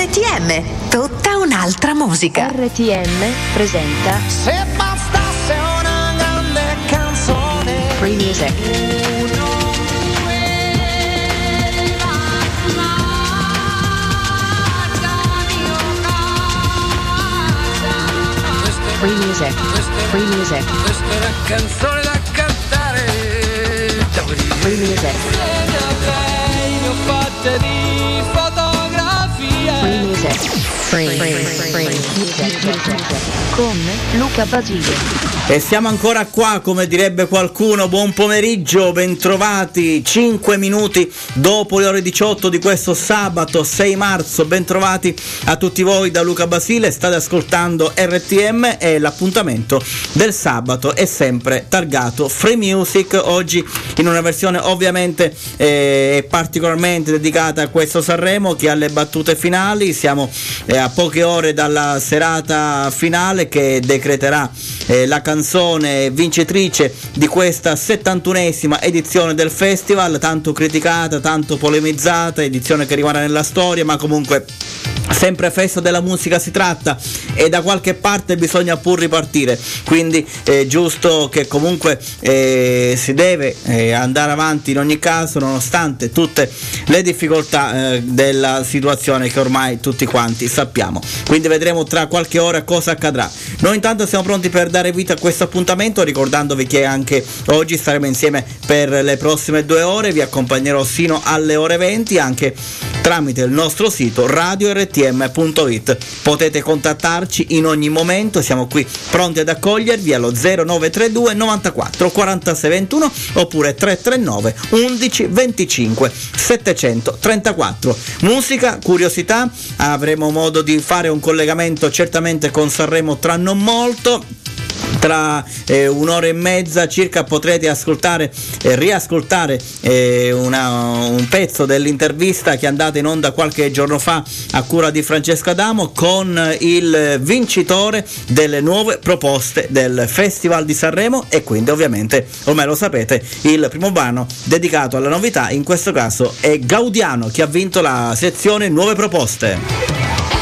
RTM, tutta un'altra musica. RTM presenta Se bastasse una grande canzone Free Music. Free Music. Free Music. Questa è una canzone da cantare Free Music. Ne ho fatte di fotografie Free Music. Free, free, free music. Con Luca Basile. E siamo ancora qua, come direbbe qualcuno. Buon pomeriggio, bentrovati. 5 minuti dopo le ore 18 di questo sabato 6 marzo. Bentrovati a tutti voi da Luca Basile. State ascoltando RTM e l'appuntamento del sabato è sempre targato Free Music. Oggi in una versione ovviamente eh, particolarmente dedicata a questo Sanremo che alle battute finali. Siamo eh, a poche ore dalla serata finale che decreterà eh, la canzone vincitrice di questa 71esima edizione del festival, tanto criticata, tanto polemizzata, edizione che rimarrà nella storia, ma comunque sempre festa della musica si tratta e da qualche parte bisogna pur ripartire. Quindi è giusto che comunque eh, si deve eh, andare avanti in ogni caso nonostante tutte le difficoltà eh, della situazione che ormai tutti quanti sappiamo. Quindi vedremo tra qualche ora cosa accadrà noi intanto siamo pronti per dare vita a questo appuntamento ricordandovi che anche oggi staremo insieme per le prossime due ore. Vi accompagnerò sino alle ore 20 anche tramite il nostro sito radio-rtm.it potete contattarci in ogni momento siamo qui pronti ad accogliervi allo 0932 94 46 21 oppure 339 11 25 734 musica curiosità avremo modo di fare un collegamento certamente con Sanremo tra non molto tra eh, un'ora e mezza circa potrete ascoltare e riascoltare eh, una- un pezzo dell'intervista che è andata in onda qualche giorno fa a cura di Francesco Adamo con il vincitore delle nuove proposte del Festival di Sanremo e quindi ovviamente ormai lo sapete il primo brano dedicato alla novità in questo caso è Gaudiano che ha vinto la sezione nuove proposte.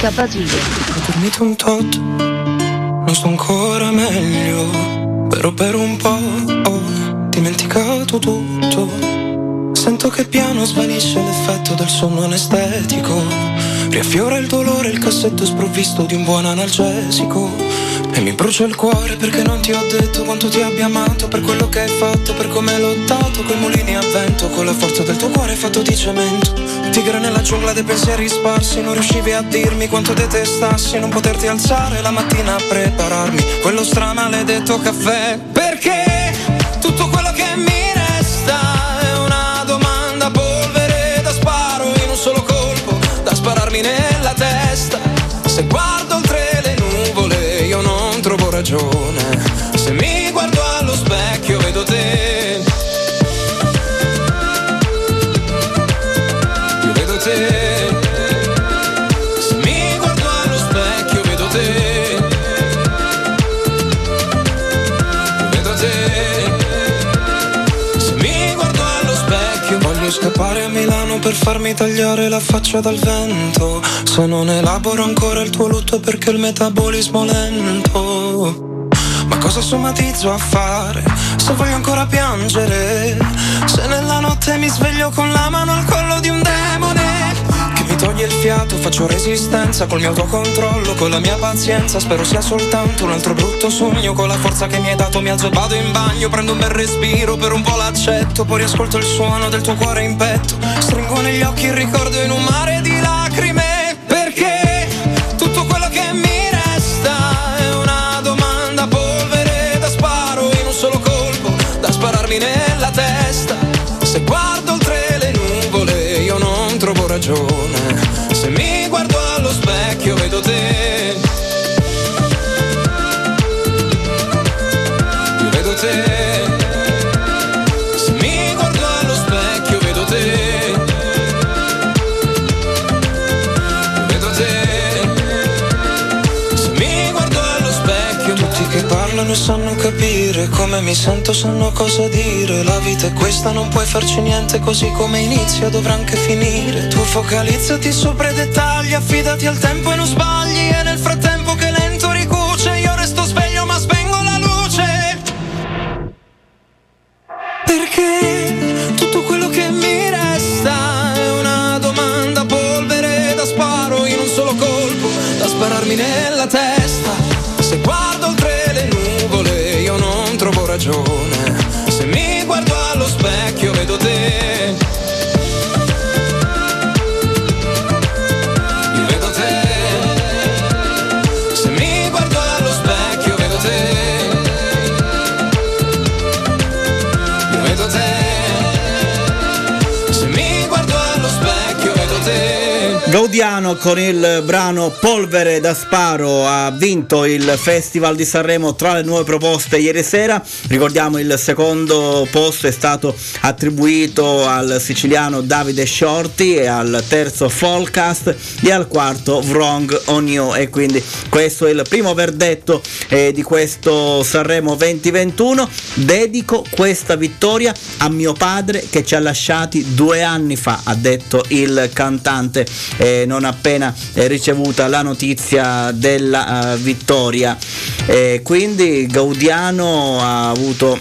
Luca. Ho dormito un tot, non sto ancora meglio, però per un po' ho dimenticato tutto. Sento che piano svanisce l'effetto del sonno anestetico, riaffiora il dolore il cassetto sprovvisto di un buon analgesico. Mi brucia il cuore perché non ti ho detto quanto ti abbia amato Per quello che hai fatto, per come hai lottato Coi mulini a vento, con la forza del tuo cuore fatto di cemento. Tigre nella giungla dei pensieri sparsi Non riuscivi a dirmi quanto detestassi Non poterti alzare la mattina a prepararmi Quello stramaledetto caffè. Perché tutto quello che mi resta È una domanda polvere da sparo in un solo colpo Da spararmi nella testa. Se guardo non scappare a Milano per farmi tagliare la faccia dal vento. Se non elaboro ancora il tuo lutto perché il metabolismo lento. Ma cosa somatizzo a fare se voglio ancora piangere? Se nella notte mi sveglio con la mano al collo di un demone toglie il fiato, faccio resistenza col mio autocontrollo, con la mia pazienza. Spero sia soltanto un altro brutto sogno. Con la forza che mi hai dato mi alzo e vado in bagno, prendo un bel respiro, per un po' l'accetto, poi riascolto il suono del tuo cuore in petto. Stringo negli occhi il ricordo in un mare di lacrime. Sanno capire come mi sento, sanno cosa dire. La vita è questa, non puoi farci niente, così come inizia dovrà anche finire. Tu focalizzati sopra i dettagli, affidati al tempo e non sbagli. Gaudiano con il brano Polvere da Sparo ha vinto il Festival di Sanremo tra le nuove proposte ieri sera. Ricordiamo il secondo posto è stato attribuito al siciliano Davide Shorty e al terzo Folcast e al quarto Wrong on You e quindi questo è il primo verdetto eh, di questo Sanremo 2021. Dedico questa vittoria a mio padre che ci ha lasciati due anni fa, ha detto il cantante eh, non appena eh, ricevuta la notizia della eh, vittoria. Eh, quindi Gaudiano ha avuto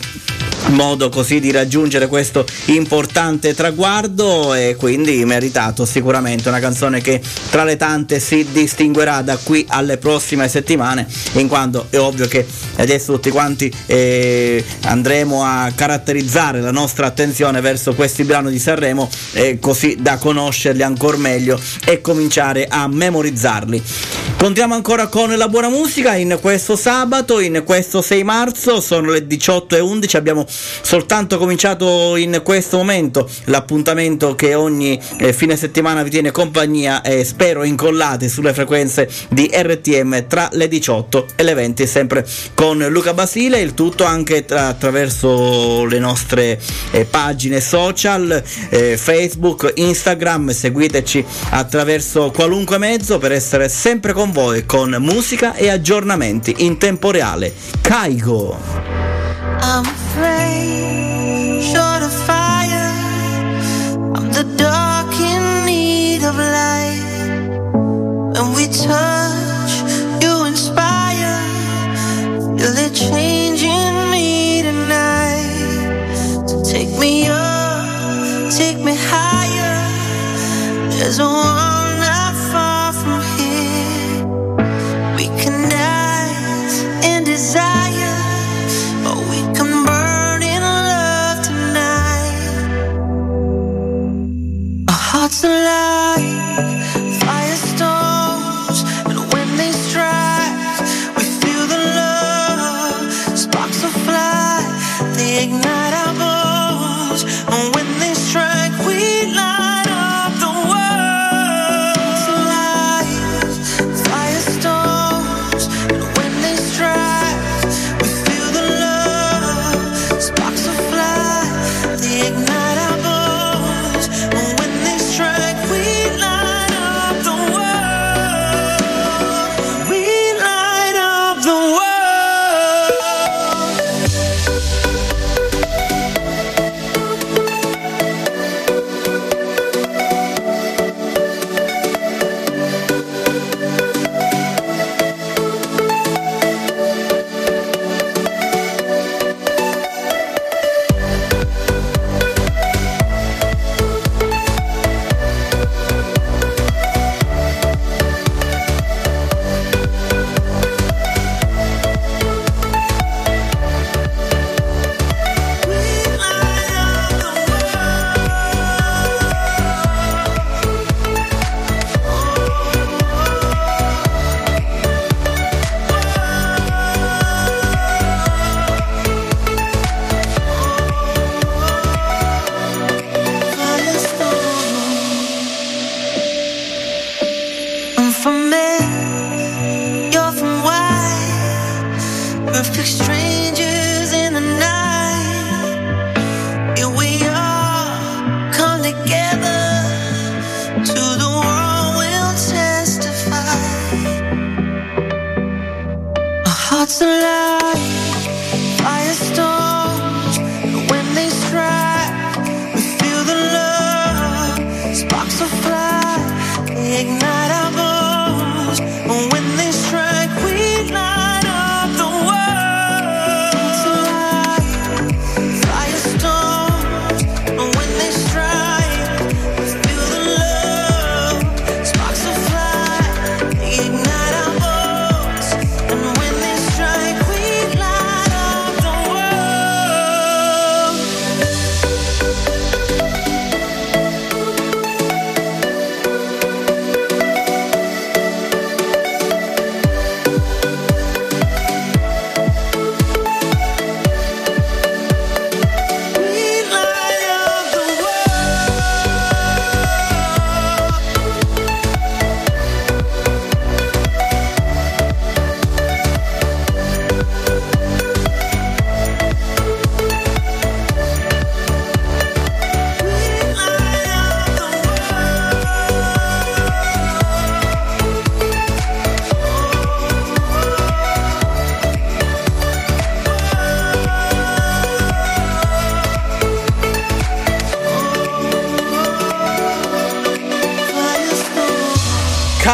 modo così di raggiungere questo importante traguardo e quindi meritato sicuramente una canzone che tra le tante si distinguerà da qui alle prossime settimane in quanto è ovvio che adesso tutti quanti eh, andremo a caratterizzare la nostra attenzione verso questi brani di Sanremo eh, così da conoscerli ancora meglio e cominciare a memorizzarli. Continuiamo ancora con la buona musica in questo sabato, in questo 6 marzo, sono le 18.11, abbiamo soltanto cominciato in questo momento l'appuntamento che ogni eh, fine settimana vi tiene compagnia e spero incollate sulle frequenze di RTM tra le 18 e le 20, sempre con Luca Basile, il tutto anche tra- attraverso le nostre eh, pagine social, eh, Facebook, Instagram, seguiteci attraverso qualunque mezzo per essere sempre con voi con musica e aggiornamenti in tempo reale. Caigo! I'm afraid, short of fire. I'm the dark in need of light. When we touch, you inspire. Feel it changing me tonight. So take me up, take me higher. There's a world alive,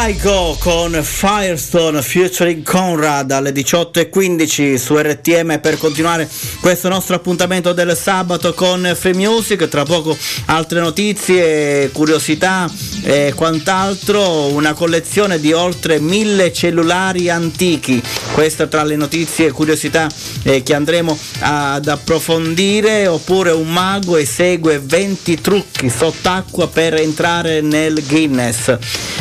Kaiko con Firestone featuring Conrad alle 18.15 su RTM per continuare questo nostro appuntamento del sabato con Free Music. Tra poco altre notizie, curiosità e quant'altro. Una collezione di oltre mille cellulari antichi. Questa tra le notizie e curiosità eh, che andremo ad approfondire. Oppure un mago esegue 20 trucchi sott'acqua per entrare nel Guinness.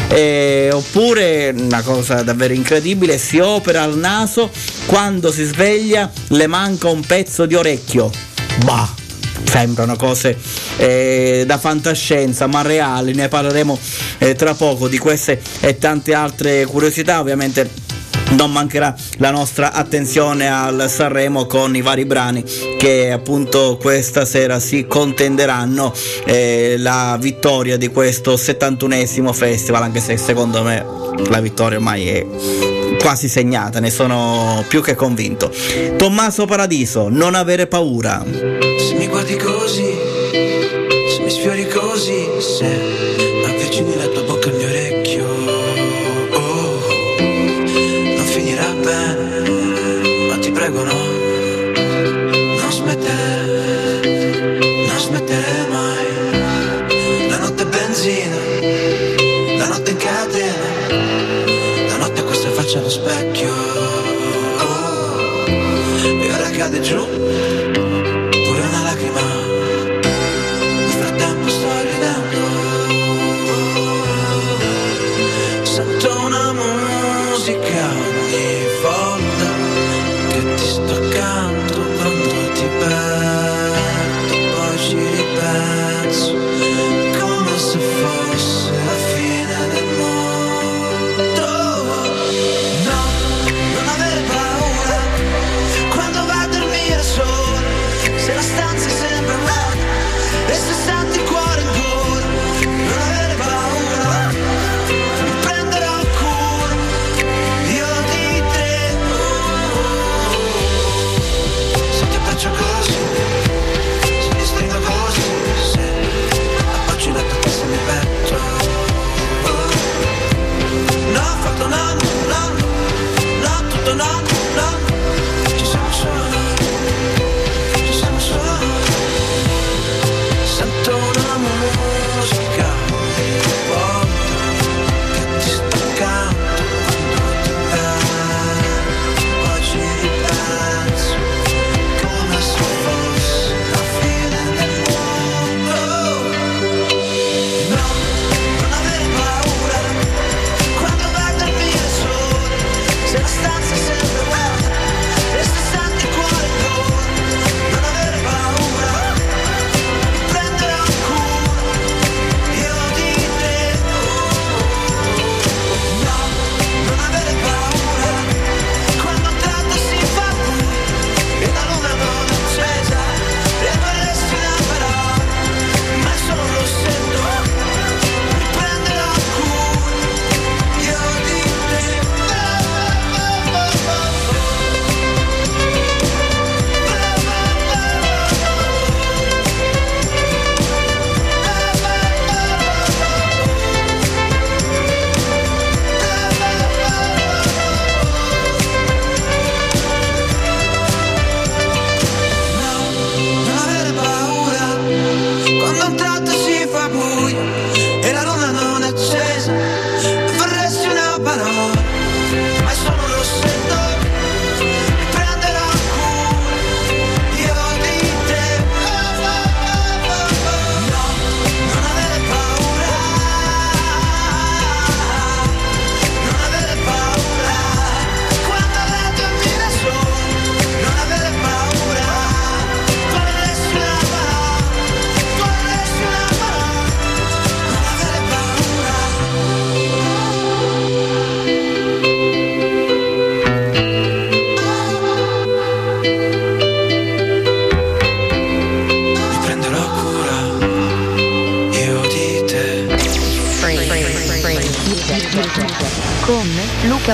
Eh, oppure una cosa davvero incredibile, si opera al naso, quando si sveglia le manca un pezzo di orecchio. Bah! Sembrano cose eh, da fantascienza ma reali, ne parleremo eh, tra poco di queste e tante altre curiosità, ovviamente non mancherà la nostra attenzione al Sanremo con i vari brani che appunto questa sera si contenderanno eh, la vittoria di questo 71esimo festival anche se secondo me la vittoria ormai è quasi segnata ne sono più che convinto. Tommaso Paradiso non avere paura. Se mi guardi così, se mi sfiori così, se avvicini la tua faccia allo specchio, oh, e ora cade giù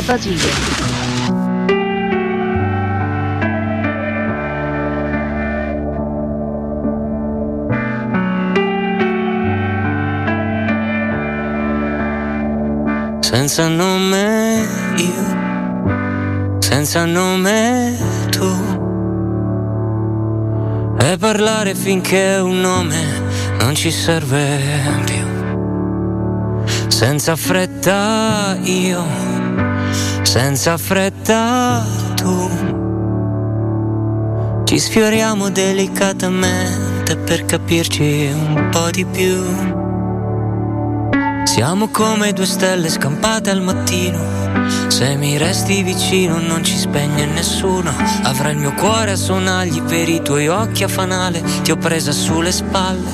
Basile. senza nome io, senza nome tu. E parlare finché un nome non ci serve più. Senza fretta io, senza fretta tu. Ci sfioriamo delicatamente per capirci un po' di più. Siamo come due stelle scampate al mattino. Se mi resti vicino non ci spegne nessuno. Avrai il mio cuore a sonagli per i tuoi occhi a fanale. Ti ho presa sulle spalle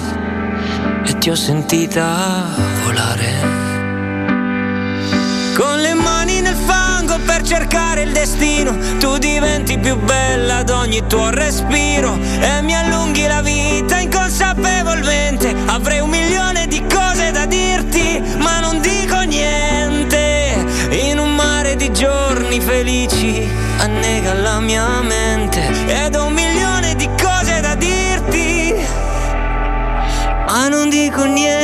e ti ho sentita volare. Con le mani nel per cercare il destino, tu diventi più bella ad ogni tuo respiro e mi allunghi la vita inconsapevolmente. Avrei un milione di cose da dirti, ma non dico niente. In un mare di giorni felici annega la mia mente ed ho un milione di cose da dirti, ma non dico niente,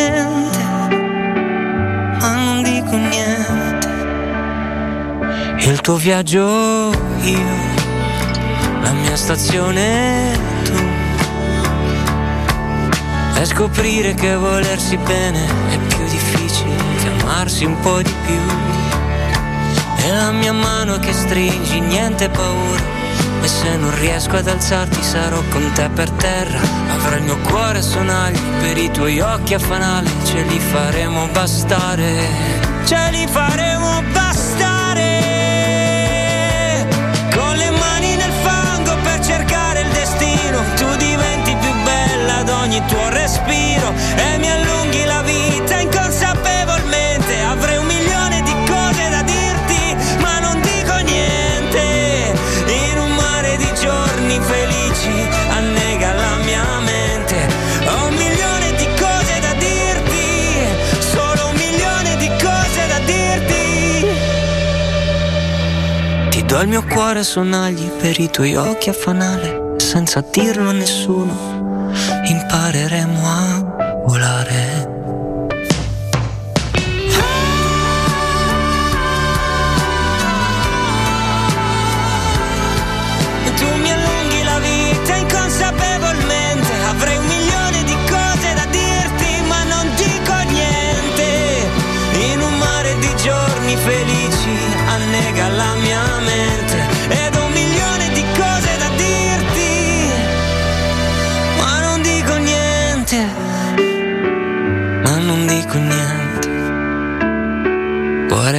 tuo viaggio io, la mia stazione tu. E scoprire che volersi bene è più difficile che amarsi un po' di più. E la mia mano che stringi, niente paura. E se non riesco ad alzarti sarò con te per terra. Avrò il mio cuore a sonagli per i tuoi occhi a fanale. Ce li faremo bastare. Ce li faremo bastare. Ogni tuo respiro. E mi allunghi la vita inconsapevolmente. Avrei un milione di cose da dirti, ma non dico niente. In un mare di giorni felici annega la mia mente. Ho un milione di cose da dirti, solo un milione di cose da dirti. Ti do il mio cuore a sonagli per i tuoi occhi a fanale, senza dirlo a nessuno,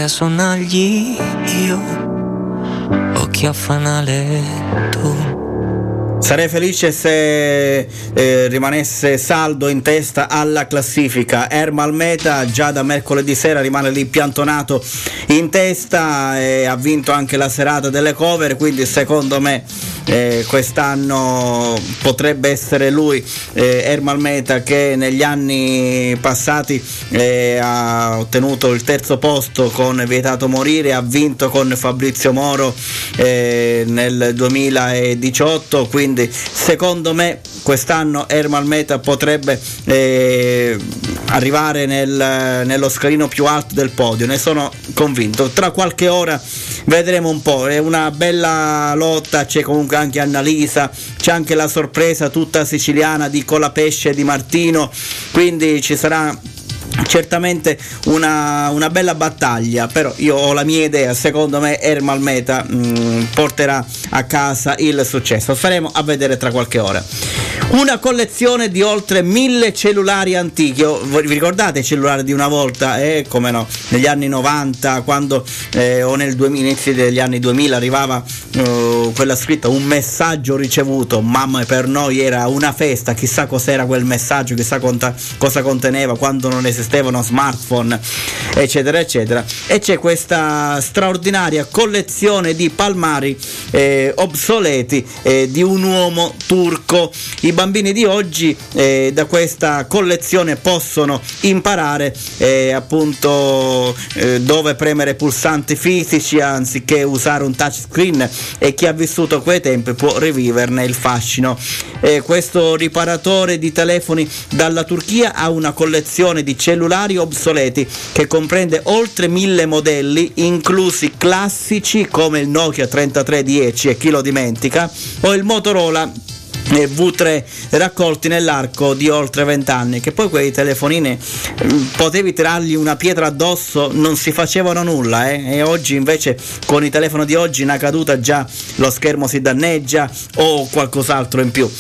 Cuore a sonagli io occhi a fanale tu. Sarei felice se eh, rimanesse saldo in testa alla classifica. Ermal Meta già da mercoledì sera rimane lì piantonato in testa e ha vinto anche la serata delle cover, quindi secondo me eh, quest'anno potrebbe essere lui, eh, Ermal Meta, che negli anni passati eh, ha ottenuto il terzo posto con Vietato Morire, ha vinto con Fabrizio Moro eh, nel 2018, quindi secondo me quest'anno Ermal Meta potrebbe eh, arrivare nel- nello scalino più alto del podio, ne sono convinto. Tra qualche ora vedremo un po', è una bella lotta, c'è comunque anche Annalisa, c'è anche la sorpresa tutta siciliana di Colapesce di Martino, quindi ci sarà certamente una, una bella battaglia. Però io ho la mia idea. Secondo me Ermal Meta mh, porterà a casa il successo. Staremo a vedere tra qualche ora una collezione di oltre mille cellulari antichi. Oh, vi ricordate i cellulari di una volta? Eh, come no negli anni 90 quando eh, o nel 2000, inizi degli anni 2000 arrivava eh, quella scritta un messaggio ricevuto mamma per noi era una festa. Chissà cos'era quel messaggio chissà conta- cosa conteneva quando non esistevano smartphone eccetera eccetera. E c'è questa straordinaria collezione di palmari eh, obsoleti eh, di un uomo turco. I bambini di oggi eh, da questa collezione possono imparare eh, appunto eh, dove premere pulsanti fisici anziché usare un touchscreen e chi ha vissuto quei tempi può riviverne il fascino. Eh, questo riparatore di telefoni dalla Turchia ha una collezione di cellulari obsoleti che comprende oltre mille modelli, inclusi classici come il Nokia 3310 e chi lo dimentica, o il Motorola V3 raccolti nell'arco di oltre 20 anni che poi quei telefonini mm, potevi tirargli una pietra addosso non si facevano nulla eh? e oggi invece con i telefoni di oggi una caduta già lo schermo si danneggia o qualcos'altro in più.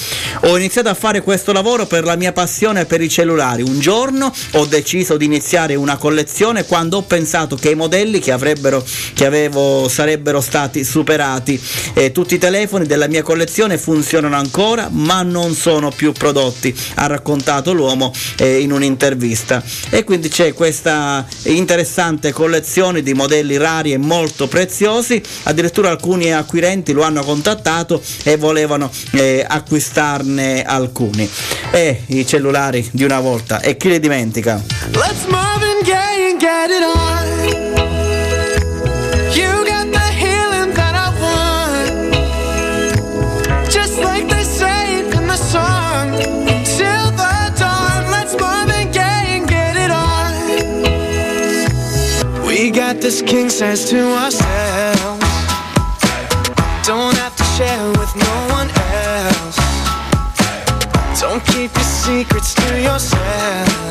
Ho iniziato a fare questo lavoro per la mia passione per i cellulari. Un giorno ho deciso di iniziare una collezione quando ho pensato che i modelli che, avrebbero, che avevo sarebbero stati superati. E tutti i telefoni della mia collezione funzionano ancora ancora ma non sono più prodotti, ha raccontato l'uomo eh, in un'intervista. E quindi c'è questa interessante collezione di modelli rari e molto preziosi, addirittura alcuni acquirenti lo hanno contattato e volevano eh, acquistarne alcuni. E i cellulari di una volta, e chi li dimentica? Let's Marvin Gaye and get it on. King says to ourselves. Don't have to share with no one else. Don't keep your secrets to yourself.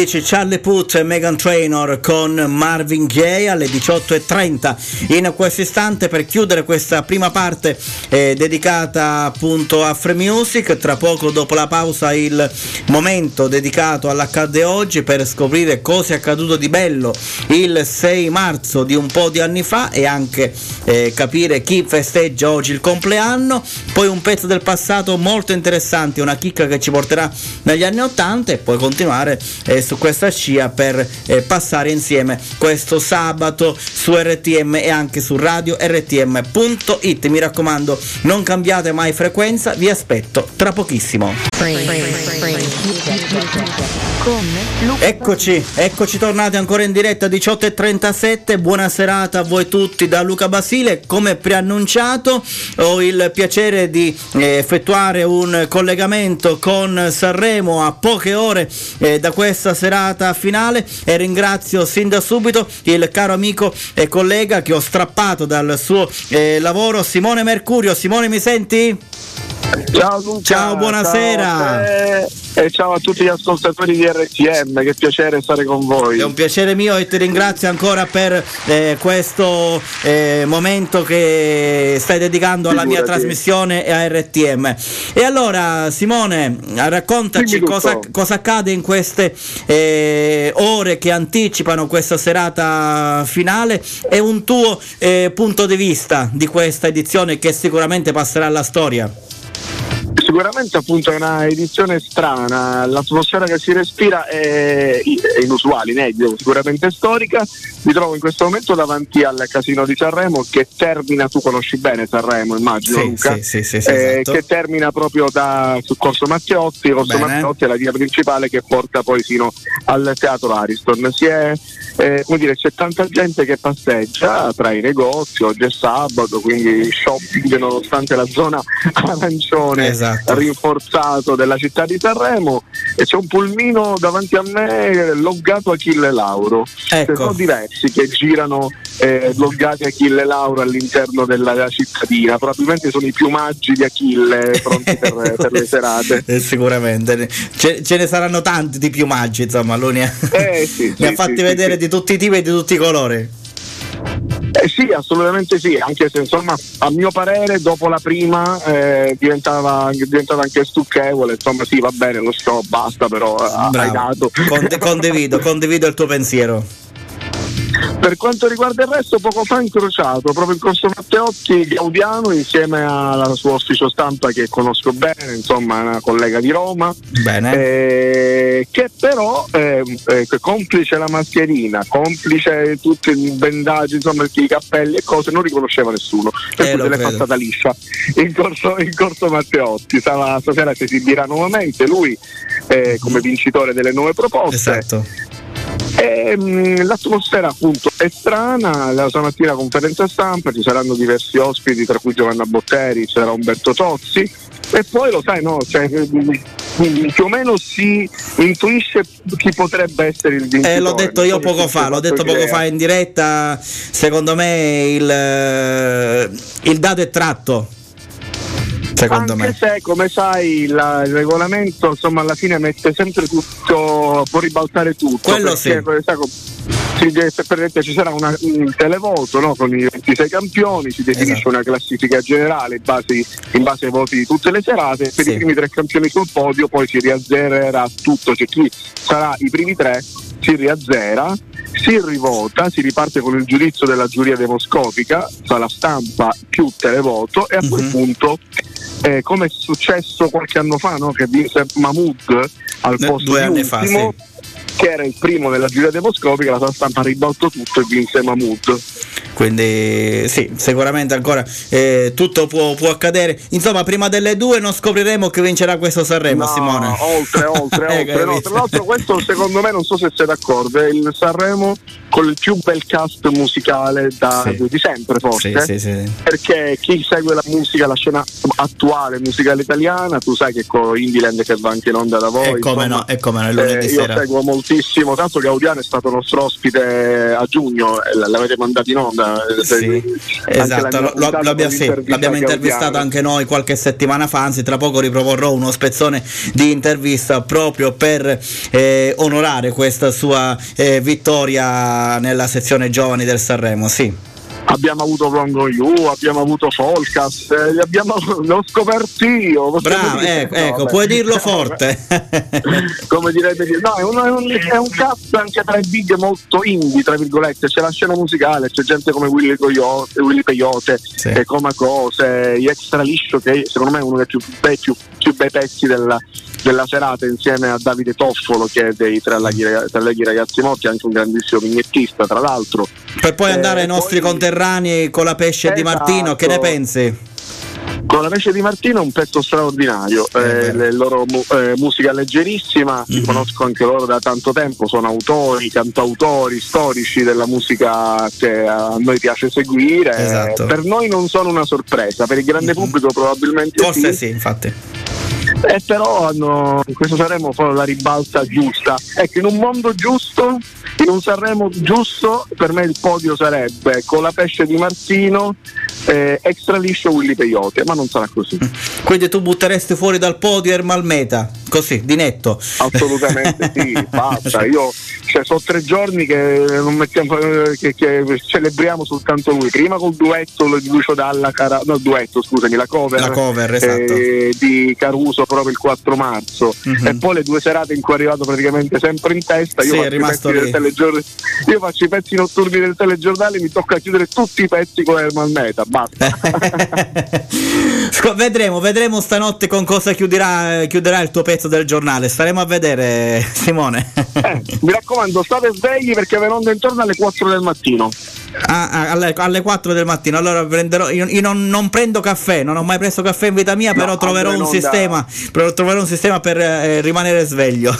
2015 Charlie Puth e Megan Trainor con Marvin Gaye alle 18.30 in questo istante per chiudere questa prima parte eh, dedicata appunto a Free Music tra poco dopo la pausa il momento dedicato all'accadde oggi per scoprire cosa è accaduto di bello il 6 marzo di un po' di anni fa e anche eh, capire chi festeggia oggi il compleanno. Poi un pezzo del passato molto interessante una chicca che ci porterà negli anni 80 e poi continuare eh, su questa scia per eh, passare insieme questo sabato su RTM e anche su radio rtm.it. Mi raccomando, non cambiate mai frequenza, vi aspetto tra pochissimo. Eccoci, eccoci tornati ancora in diretta 18.37, buona serata a voi tutti da Luca Basile, come preannunciato ho il piacere di eh, effettuare un collegamento con Sanremo a poche ore eh, da questa serata finale e ringrazio sin da subito il caro amico e collega che ho strappato dal suo eh, lavoro Simone Mercurio, Simone mi senti? Ciao Luca. Ciao, buonasera. Ciao e ciao a tutti gli ascoltatori di RTM, che piacere stare con voi. È un piacere mio e ti ringrazio ancora per eh, questo eh, momento che stai dedicando alla mia Figurati. trasmissione e a RTM. E allora Simone, raccontaci cosa, cosa accade in queste eh, ore che anticipano questa serata finale e un tuo eh, punto di vista di questa edizione che sicuramente passerà alla storia. Sicuramente appunto è una edizione strana, l'atmosfera che si respira è, inusuale, inedita, sicuramente storica. Mi trovo in questo momento davanti al Casino di Sanremo che termina, tu conosci bene Sanremo immagino Sì, Luca, sì, sì, sì, sì, Eh, esatto. che termina proprio da, su Corso Matteotti, Corso Bene. Matteotti è la via principale che porta poi fino al Teatro Ariston. Si è, eh, come dire, c'è tanta gente che passeggia tra i negozi, oggi è sabato, quindi shopping nonostante la zona arancione Esatto. Rinforzato della città di Sanremo e c'è un pulmino davanti a me loggato Achille Lauro. Ecco. Sono diversi che girano eh, loggati Achille Lauro all'interno della cittadina, probabilmente sono i piumaggi di Achille pronti per, per le serate. Eh, sicuramente ce, ce ne saranno tanti di piumaggi insomma lui ne ha, Eh, sì, ne ha sì, fatti sì, vedere di tutti i tipi e di tutti i colori Eh sì, assolutamente sì, anche se insomma a mio parere dopo la prima eh, diventava, diventava anche stucchevole, insomma sì va bene lo show, basta però eh, hai dato. Conde- condivido condivido il tuo pensiero Per quanto riguarda il resto, poco fa incrociato proprio in corso Matteotti Gaudiano insieme al suo ufficio stampa che conosco bene, insomma, una collega di Roma, bene eh, che però, eh, eh, complice la mascherina, complice tutti i bendaggi, insomma, i cappelli e cose, non riconosceva nessuno. Per Eh, cui l'è passata liscia in corso, in corso Matteotti. Stava, stasera si esibirà nuovamente lui eh, come vincitore delle nuove proposte. esatto E, mh, l'atmosfera appunto è strana, la stamattina conferenza stampa, ci saranno diversi ospiti, tra cui Giovanna Botteri, c'era Umberto Tozzi e poi lo sai, no, cioè, più o meno si intuisce chi potrebbe essere il vincitore. Eh, l'ho detto io poco fa, l'ho detto poco fa in diretta. Secondo me il, eh, il dato è tratto. Secondo Anche me. se, come sai, la- il regolamento insomma alla fine mette sempre tutto, può ribaltare tutto. Quello perché, deve- per esempio, ci sarà una- un televoto no, con i 26 campioni, si definisce Esatto. una classifica generale in base, in base ai voti di tutte le serate. Per Sì. i primi tre campioni sul podio poi si riazzererà tutto, cioè chi sarà i primi tre si riazzera. Si rivota, si riparte con il giudizio della giuria demoscopica, tra la stampa più televoto e a quel Mhm. punto eh, come è successo qualche anno fa, no? che vinse Mahmood al posto due di anni fa, ultimo, che era il primo nella giuria demoscopica, la sua stampa ribaltò tutto e vinse Mahmood. Quindi sì, sicuramente ancora eh, tutto può, può accadere. Insomma, prima delle due non scopriremo chi vincerà questo Sanremo, No, Simone. oltre, oltre, Eh, oltre. No, tra l'altro questo secondo me, non so se sei d'accordo, è il Sanremo con il più bel cast musicale da- Sì. di sempre forse. Sì, sì. Perché chi segue la musica, la scena attuale musicale italiana, tu sai che con Indieland che va anche in onda da voi. E come insomma, no, e come no, lunedì Eh, io sera. seguo moltissimo, tanto Gaudiano è stato nostro ospite a giugno, eh, l'avete mandato in onda. eh, Sì, esatto, lo- lo- con sì, l'abbiamo intervistato anche noi qualche settimana fa, anzi tra poco riproporrò uno spezzone di intervista proprio per eh, onorare questa sua eh, vittoria nella sezione giovani del Sanremo, sì. Abbiamo avuto Longo You, abbiamo avuto Folcast, eh, li abbiamo, l'ho scoperto io. Bravo, ecco, No, ecco, beh. puoi dirlo forte. come direbbe dire, no, è un, è, un, cast anche tra i big molto indie, tra virgolette, c'è la scena musicale, c'è gente come Willy, Coyote, Willy Peyote, Sì. eh, Cose, gli Extra Liscio che secondo me è uno dei più bei, più, più bei pezzi della, della serata insieme a Davide Toffolo che è dei Tre Laghi, Ragazzi Morti, anche un grandissimo vignettista tra l'altro. Per poi Eh, andare ai nostri poi- conterranei con la pesce di Esatto. Martino, che ne pensi? Con la pesce di Martino è un pezzo straordinario, Eh, eh, loro mu- eh, musica leggerissima, li Mhm. conosco anche loro da tanto tempo, sono autori, cantautori, storici della musica che a noi piace seguire. Esatto. Per noi non sono una sorpresa, per il grande Mhm. pubblico probabilmente Forse sì, infatti. Eh, però hanno, in questo Sanremo fanno la ribalta giusta. Ecco, in un mondo giusto, in un Sanremo giusto, per me il podio sarebbe con la pesce di Martino, eh, extra liscio Willy Peyote, ma non sarà così. Quindi tu butteresti fuori dal podio Ermal Meta, così, di netto. Assolutamente sì, basta. Io cioè, sono tre giorni che, non mettiamo, eh, che, che celebriamo soltanto lui. Prima col duetto di Lucio Dalla, Cara- no, il duetto, scusami, la cover, La cover, esatto. eh, di Caruso proprio il 4 marzo. Mhm. E poi le due serate in cui è arrivato praticamente sempre in testa. Io, Sì, faccio, i telegiorn- io faccio i pezzi notturni del telegiornale mi tocca chiudere tutti i pezzi con Herman Meta. Basta. Vedremo, vedremo stanotte con cosa chiuderà, chiuderà il tuo pezzo del giornale. Staremo a vedere, Simone. Eh, mi raccomando, state svegli perché ve onda intorno alle 4 del mattino. Ah, ah, alle, alle 4 del mattino. Allora prenderò. Io, io non, non prendo caffè, non ho mai preso caffè in vita mia, No, però troverò un sistema. Però troverò un sistema per eh, rimanere sveglio.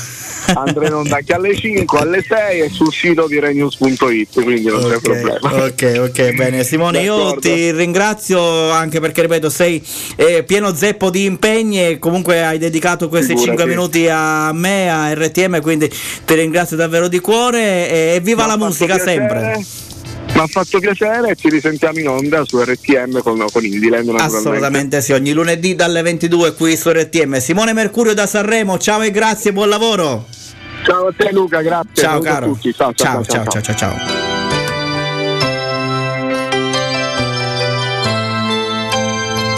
andremo in onda anche alle 5, alle 6 e sul sito di renews.it, quindi non c'è problema. ok, ok, bene. Simone, io ti ringrazio anche perché, ripeto, sei eh, pieno zeppo di impegni e comunque hai dedicato questi Figurati. 5 minuti a me, a RTM, quindi ti ringrazio davvero di cuore e, e viva la musica piacere. sempre. Mi ha fatto piacere e ci risentiamo in onda su RTM con, con Indiland. Assolutamente sì, ogni lunedì dalle 22 qui su RTM. Simone Mercurio da Sanremo, ciao e grazie, buon lavoro. Ciao a te Luca, grazie. Ciao Saluto a caro. tutti. Ciao, ciao, ciao, ciao, ciao, ciao.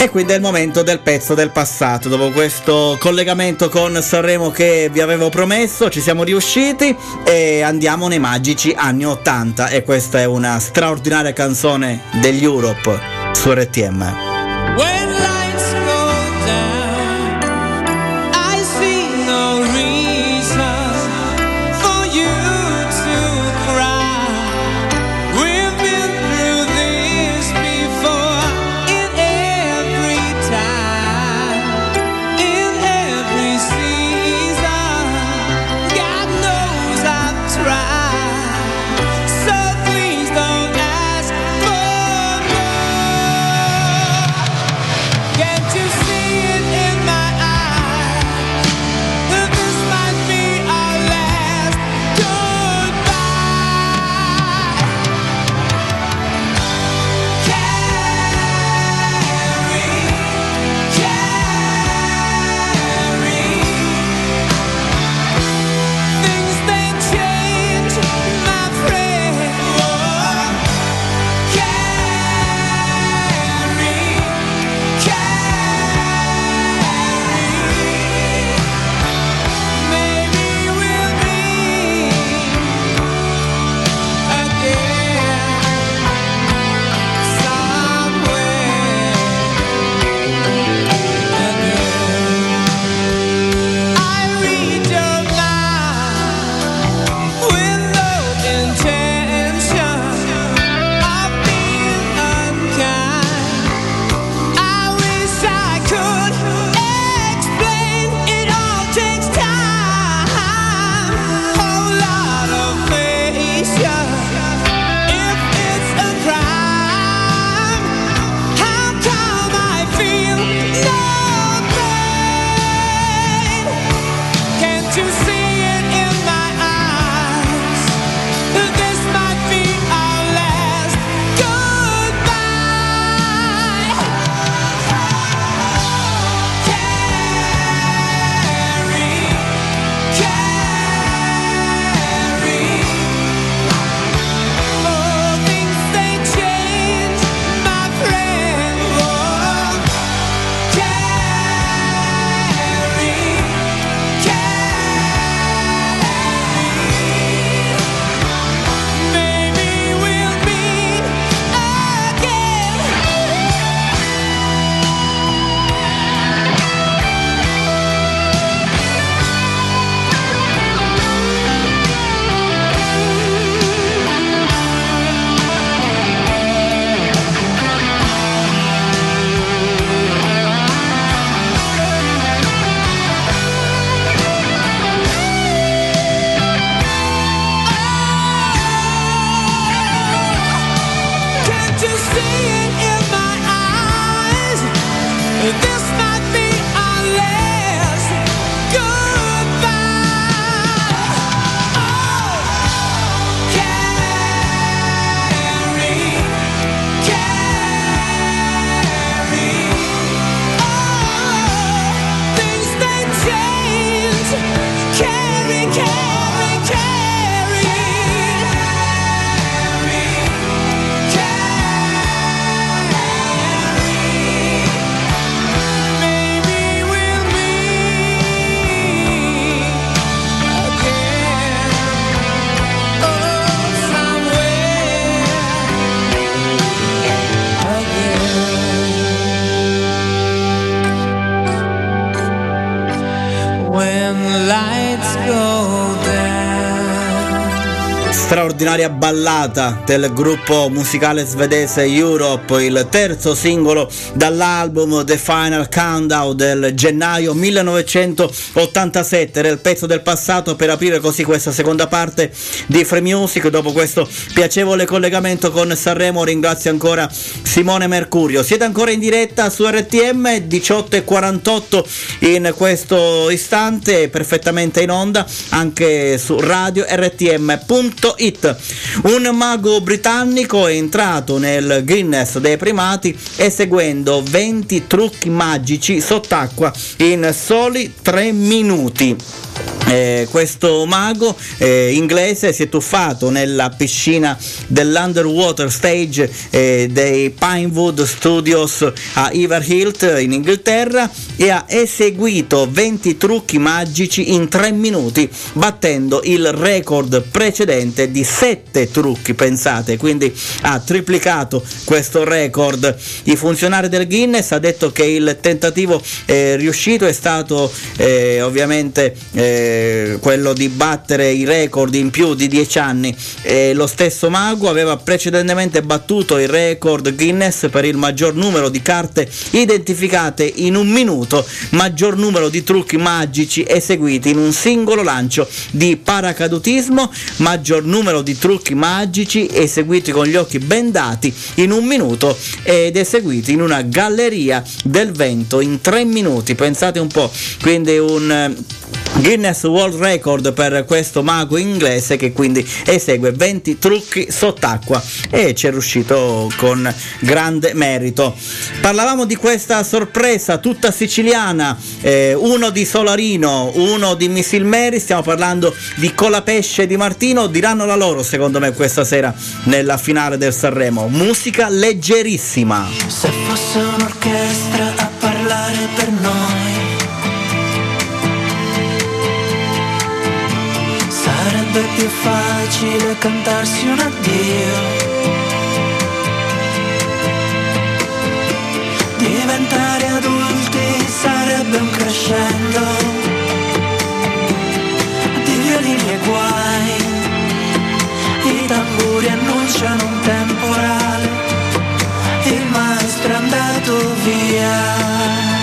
E quindi è il momento del pezzo del passato. Dopo questo collegamento con Sanremo che vi avevo promesso, ci siamo riusciti e andiamo nei magici anni 80. E questa è una straordinaria canzone degli Europe su RTM. Straordinaria ballata del gruppo musicale svedese Europe, il terzo singolo dall'album The Final Countdown del gennaio 1987. Era il pezzo del passato per aprire così questa seconda parte di Free Music. Dopo questo piacevole collegamento con Sanremo, ringrazio ancora Simone Mercurio. Siete ancora in diretta su RTM 18.48 in questo istante, perfettamente in onda anche su radio rtm.it. Un mago britannico è entrato nel Guinness dei primati eseguendo 20 trucchi magici sott'acqua in soli 3 minuti. Eh, questo mago eh, inglese si è tuffato nella piscina dell'Underwater Stage eh, dei Pinewood Studios a Iverhilt in Inghilterra e ha eseguito 20 trucchi magici in 3 minuti battendo il record precedente di 7 trucchi pensate. Quindi ha triplicato questo record. I funzionari del Guinness ha detto che il tentativo eh, riuscito è stato eh, ovviamente eh, quello di battere i record in più di 10 anni. Eh, lo stesso mago aveva precedentemente battuto il record Guinness per il maggior numero di carte identificate in un minuto, maggior numero di trucchi magici eseguiti in un singolo lancio di paracadutismo, maggior numero di trucchi magici eseguiti con gli occhi bendati in un minuto ed eseguiti in una galleria del vento in 3 minuti. Pensate un po', quindi un Guinness World Record per questo mago inglese che quindi esegue 20 trucchi sott'acqua e ci è riuscito con grande merito. Parlavamo di questa sorpresa tutta siciliana, eh, uno di Solarino, uno di Missil Mary, stiamo parlando di Colapesce di Martino, diranno la loro secondo me questa sera nella finale del Sanremo. Musica leggerissima. Se fosse un'orchestra a parlare per noi Sarebbe più facile cantarsi un addio. Diventare adulti sarebbe un crescendo. Di violini e guai I tamburi annunciano un temporale Il maestro è andato via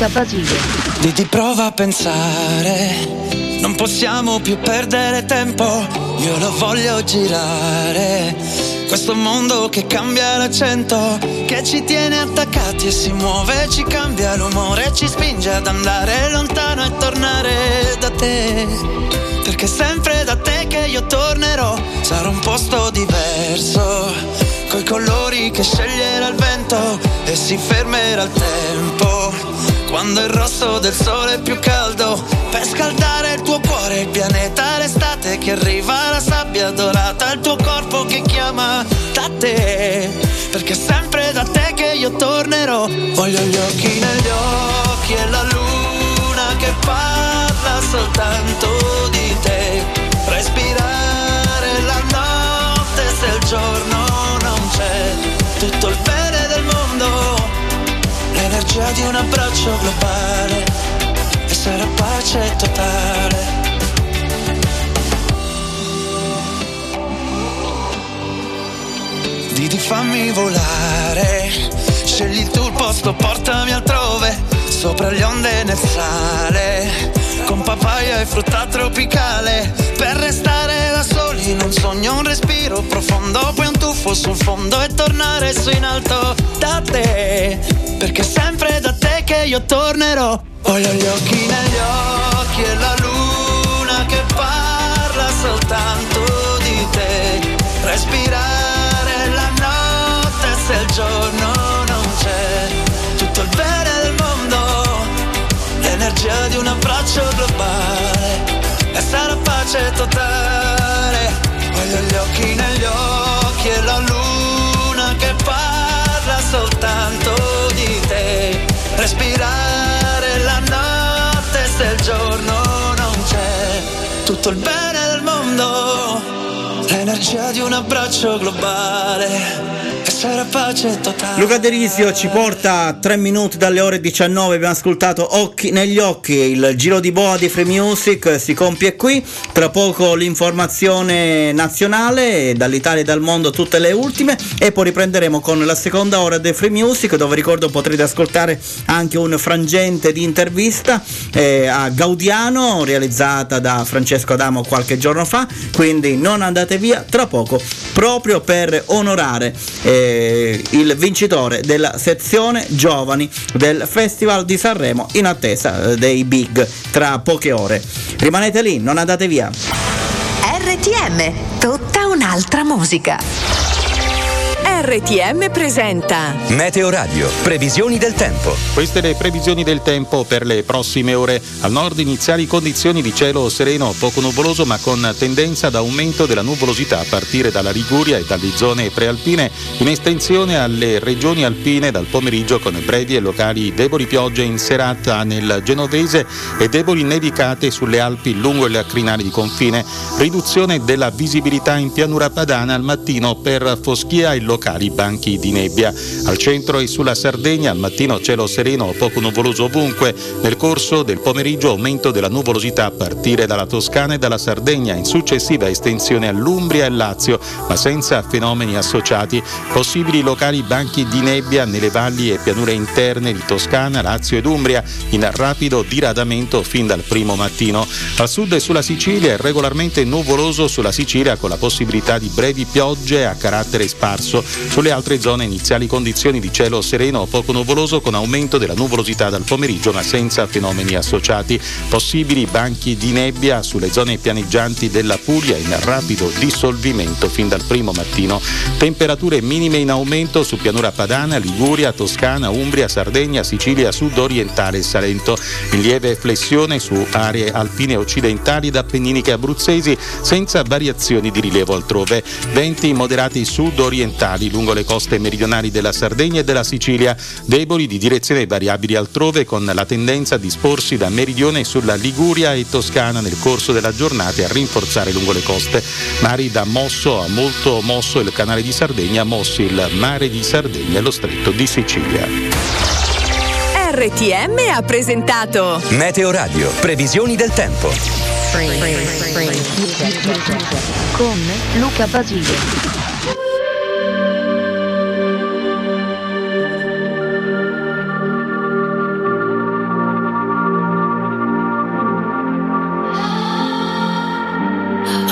Luca Basile. Didi prova a pensare, non possiamo più perdere tempo, io lo voglio girare. Questo mondo che cambia l'accento, che ci tiene attaccati e si muove, ci cambia l'umore, ci spinge ad andare lontano e tornare da te. Perché è sempre da te che io tornerò, sarà un posto diverso, coi colori che sceglierà il vento e si fermerà il tempo. Quando il rosso del sole è più caldo Per scaldare il tuo cuore, il pianeta L'estate che arriva, la sabbia dorata Il tuo corpo che chiama da te. Perché è sempre da te che io tornerò. Voglio gli occhi negli occhi e la luna che parla soltanto di te. Respirare la notte se il giorno non c'è Tutto il L'energia di un abbraccio globale e sarà pace totale. Didi fammi volare, scegli tu il posto, portami altrove, sopra le onde nel sale, con papaya e frutta tropicale, per restare da soli in un sogno, un respiro profondo, poi un tuffo sul fondo e tornare su in alto da te, perché è sempre da te che io tornerò. Voglio gli occhi negli occhi e la luna che parla soltanto di te, respirare la notte se il giorno l'energia di un abbraccio globale. E sarà pace totale. Voglio gli occhi negli occhi e la luna che parla soltanto di te, respirare la notte se il giorno non c'è, tutto il bene del mondo, l'energia di un abbraccio globale Luca Derisio ci porta a 3 minuti dalle ore 19, abbiamo ascoltato Occhi negli occhi, il giro di boa di Free Music si compie qui, tra poco l'informazione nazionale dall'Italia e dal mondo tutte le ultime. E poi riprenderemo con la seconda ora di Free Music dove ricordo potrete ascoltare anche un frangente di intervista eh, a Gaudiano realizzata da Francesco Adamo qualche giorno fa, quindi non andate via tra poco proprio per onorare eh, il vincitore della sezione giovani del Festival di Sanremo in attesa eh, dei big tra poche ore. Rimanete lì, non andate via. RTM, tutta un'altra musica. RTM presenta Meteo Radio, previsioni del tempo. Queste le previsioni del tempo per le prossime ore. Al nord iniziali condizioni di cielo sereno, poco nuvoloso ma con tendenza ad aumento della nuvolosità a partire dalla Liguria e dalle zone prealpine, in estensione alle regioni alpine dal pomeriggio con brevi e locali deboli piogge in serata nel genovese e deboli nevicate sulle Alpi lungo il crinale di confine. Riduzione della visibilità in pianura padana al mattino per foschia e locali banchi di nebbia. Al centro e sulla Sardegna al mattino cielo sereno poco nuvoloso ovunque. Nel corso del pomeriggio aumento della nuvolosità a partire dalla Toscana e dalla Sardegna in successiva estensione all'Umbria e Lazio, ma senza fenomeni associati. Possibili locali banchi di nebbia nelle valli e pianure interne di Toscana, Lazio ed Umbria in rapido diradamento fin dal primo mattino. Al sud e sulla Sicilia è regolarmente nuvoloso sulla Sicilia con la possibilità di brevi piogge a carattere sparso. Sulle altre zone iniziali condizioni di cielo sereno o poco nuvoloso con aumento della nuvolosità dal pomeriggio ma senza fenomeni associati. Possibili banchi di nebbia sulle zone pianeggianti della Puglia in rapido dissolvimento fin dal primo mattino. Temperature minime in aumento su pianura padana, Liguria, Toscana, Umbria, Sardegna, Sicilia sud-orientale e Salento. In lieve flessione su aree alpine occidentali ed appenniniche abruzzesi senza variazioni di rilievo altrove. Venti moderati sud-orientali lungo le coste meridionali della Sardegna e della Sicilia, deboli di direzione variabili altrove con la tendenza a disporsi da meridione sulla Liguria e Toscana nel corso della giornata e a rinforzare lungo le coste. Mari da mosso a molto mosso il canale di Sardegna, mossi il mare di Sardegna e lo stretto di Sicilia. RTM ha presentato Meteo Radio, previsioni del tempo. Con Luca Basile.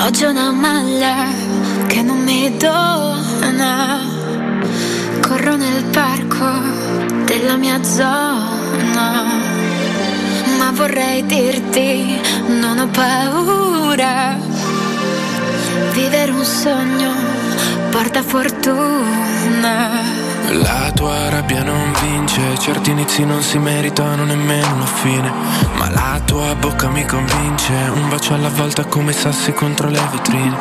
Oggi una maglia che non mi dona. Corro nel parco della mia zona. Ma vorrei dirti, non ho paura. Vivere un sogno porta fortuna. La tua rabbia non vince, certi inizi non si meritano nemmeno una fine. Ma la tua bocca mi convince, un bacio alla volta come sassi contro le vetrine.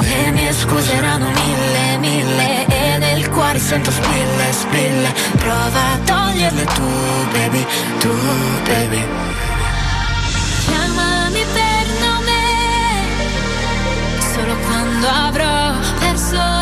Le mie scuse erano mille, mille E nel cuore sento spille, spille Prova a toglierle tu, baby, tu, baby Chiamami per nome Solo quando avrò perso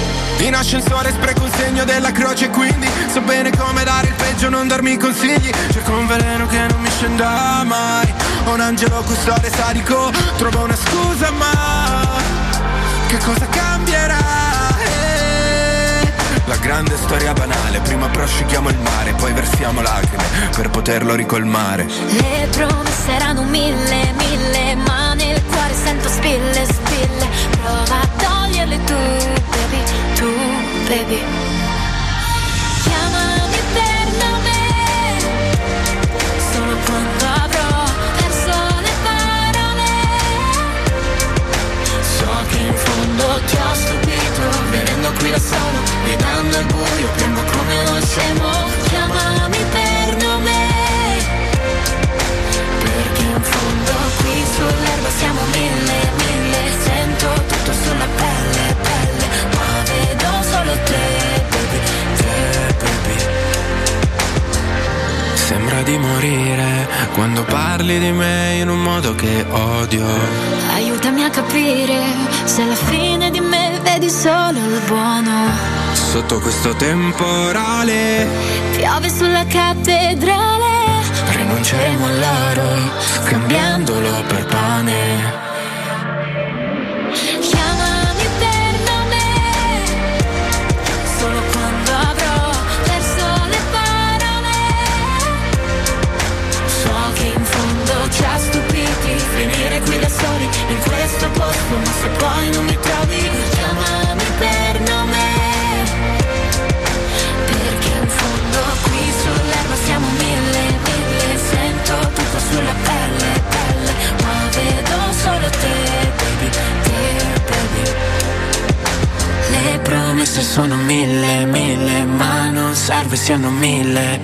In ascensore spreco un segno della croce quindi So bene come dare il peggio, non darmi consigli. Cerco un veleno che non mi scenda mai. Un angelo custode sadico Trovo una scusa ma Che cosa cambierà? Eh, La grande storia banale Prima prosciughiamo il mare Poi versiamo lacrime Per poterlo ricolmare. Le promesse erano mille, mille Ma nel cuore sento spille, spille. Prova toglierle tu, baby, tu, baby. Chiamami per nome. Solo quando avrò perso le parole. So che in fondo ti ho stupito Venendo qui da solo Guidando il buio Piango come uno scemo. Chiamami per nome. Perché in fondo Qui sull'erba siamo mille, Sembra di morire Quando parli di me in un modo che odio. Aiutami a capire Se alla fine di me vedi solo il buono. Sotto questo temporale Piove sulla cattedrale. Rinunceremo all'oro Scambiandolo per pane questo posto Ma se poi non mi trovi Chiamami per nome. Perché in fondo qui sull'erba siamo mille, mille. Sento tutto sulla pelle, pelle Ma vedo solo te, baby, te, baby. Le promesse sono mille, mille Ma non serve siano mille.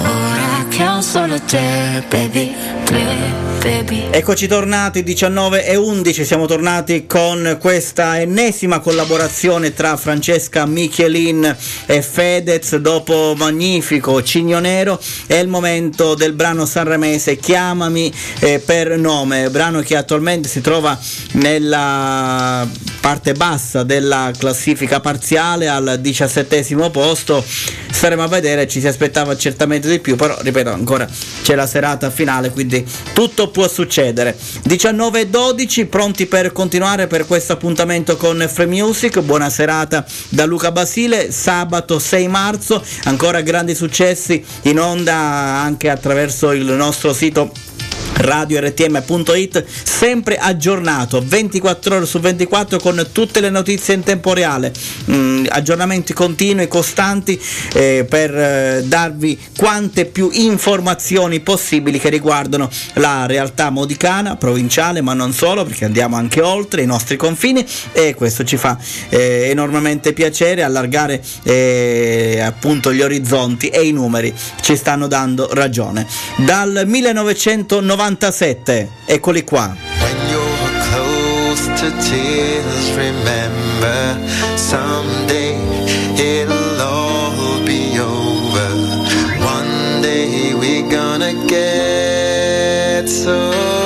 Ora che ho solo te, baby, te, Eccoci tornati 19 e 11, siamo tornati con questa ennesima collaborazione tra Francesca Michelin e Fedez dopo Magnifico Cigno Nero. È il momento del brano sanremese Chiamami eh, per nome, brano che attualmente si trova nella parte bassa della classifica parziale al diciassettesimo posto. Staremo a vedere ci si aspettava certamente di più però ripeto ancora c'è la serata finale quindi tutto può succedere. 19 e 12 pronti per continuare per questo appuntamento con Free Music. Buona serata da Luca Basile. Sabato 6 marzo. Ancora grandi successi in onda anche attraverso il nostro sito radiortm.it sempre aggiornato 24 ore su 24 con tutte le notizie in tempo reale. Mm, aggiornamenti continui costanti eh, per eh, darvi quante più informazioni possibili che riguardano la realtà modicana provinciale ma non solo perché andiamo anche oltre i nostri confini e questo ci fa eh, enormemente piacere allargare eh, appunto gli orizzonti e i numeri ci stanno dando ragione. Dal 1997 eccoli qua When you're close to tears, remember someday it'll all be over. One day we're gonna get so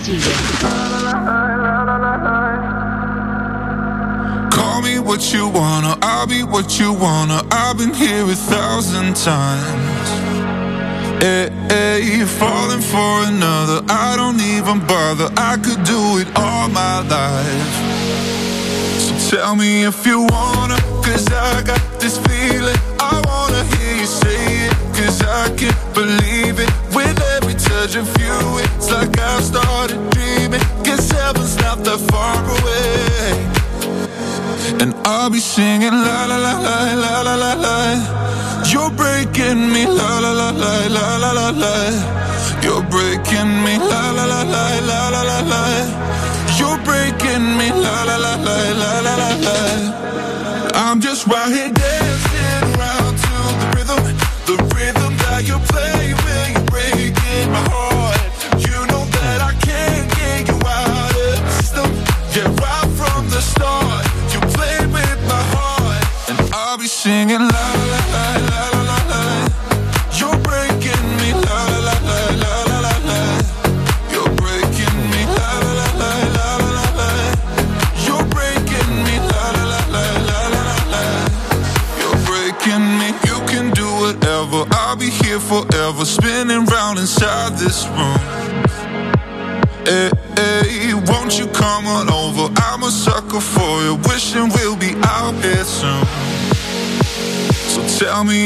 自己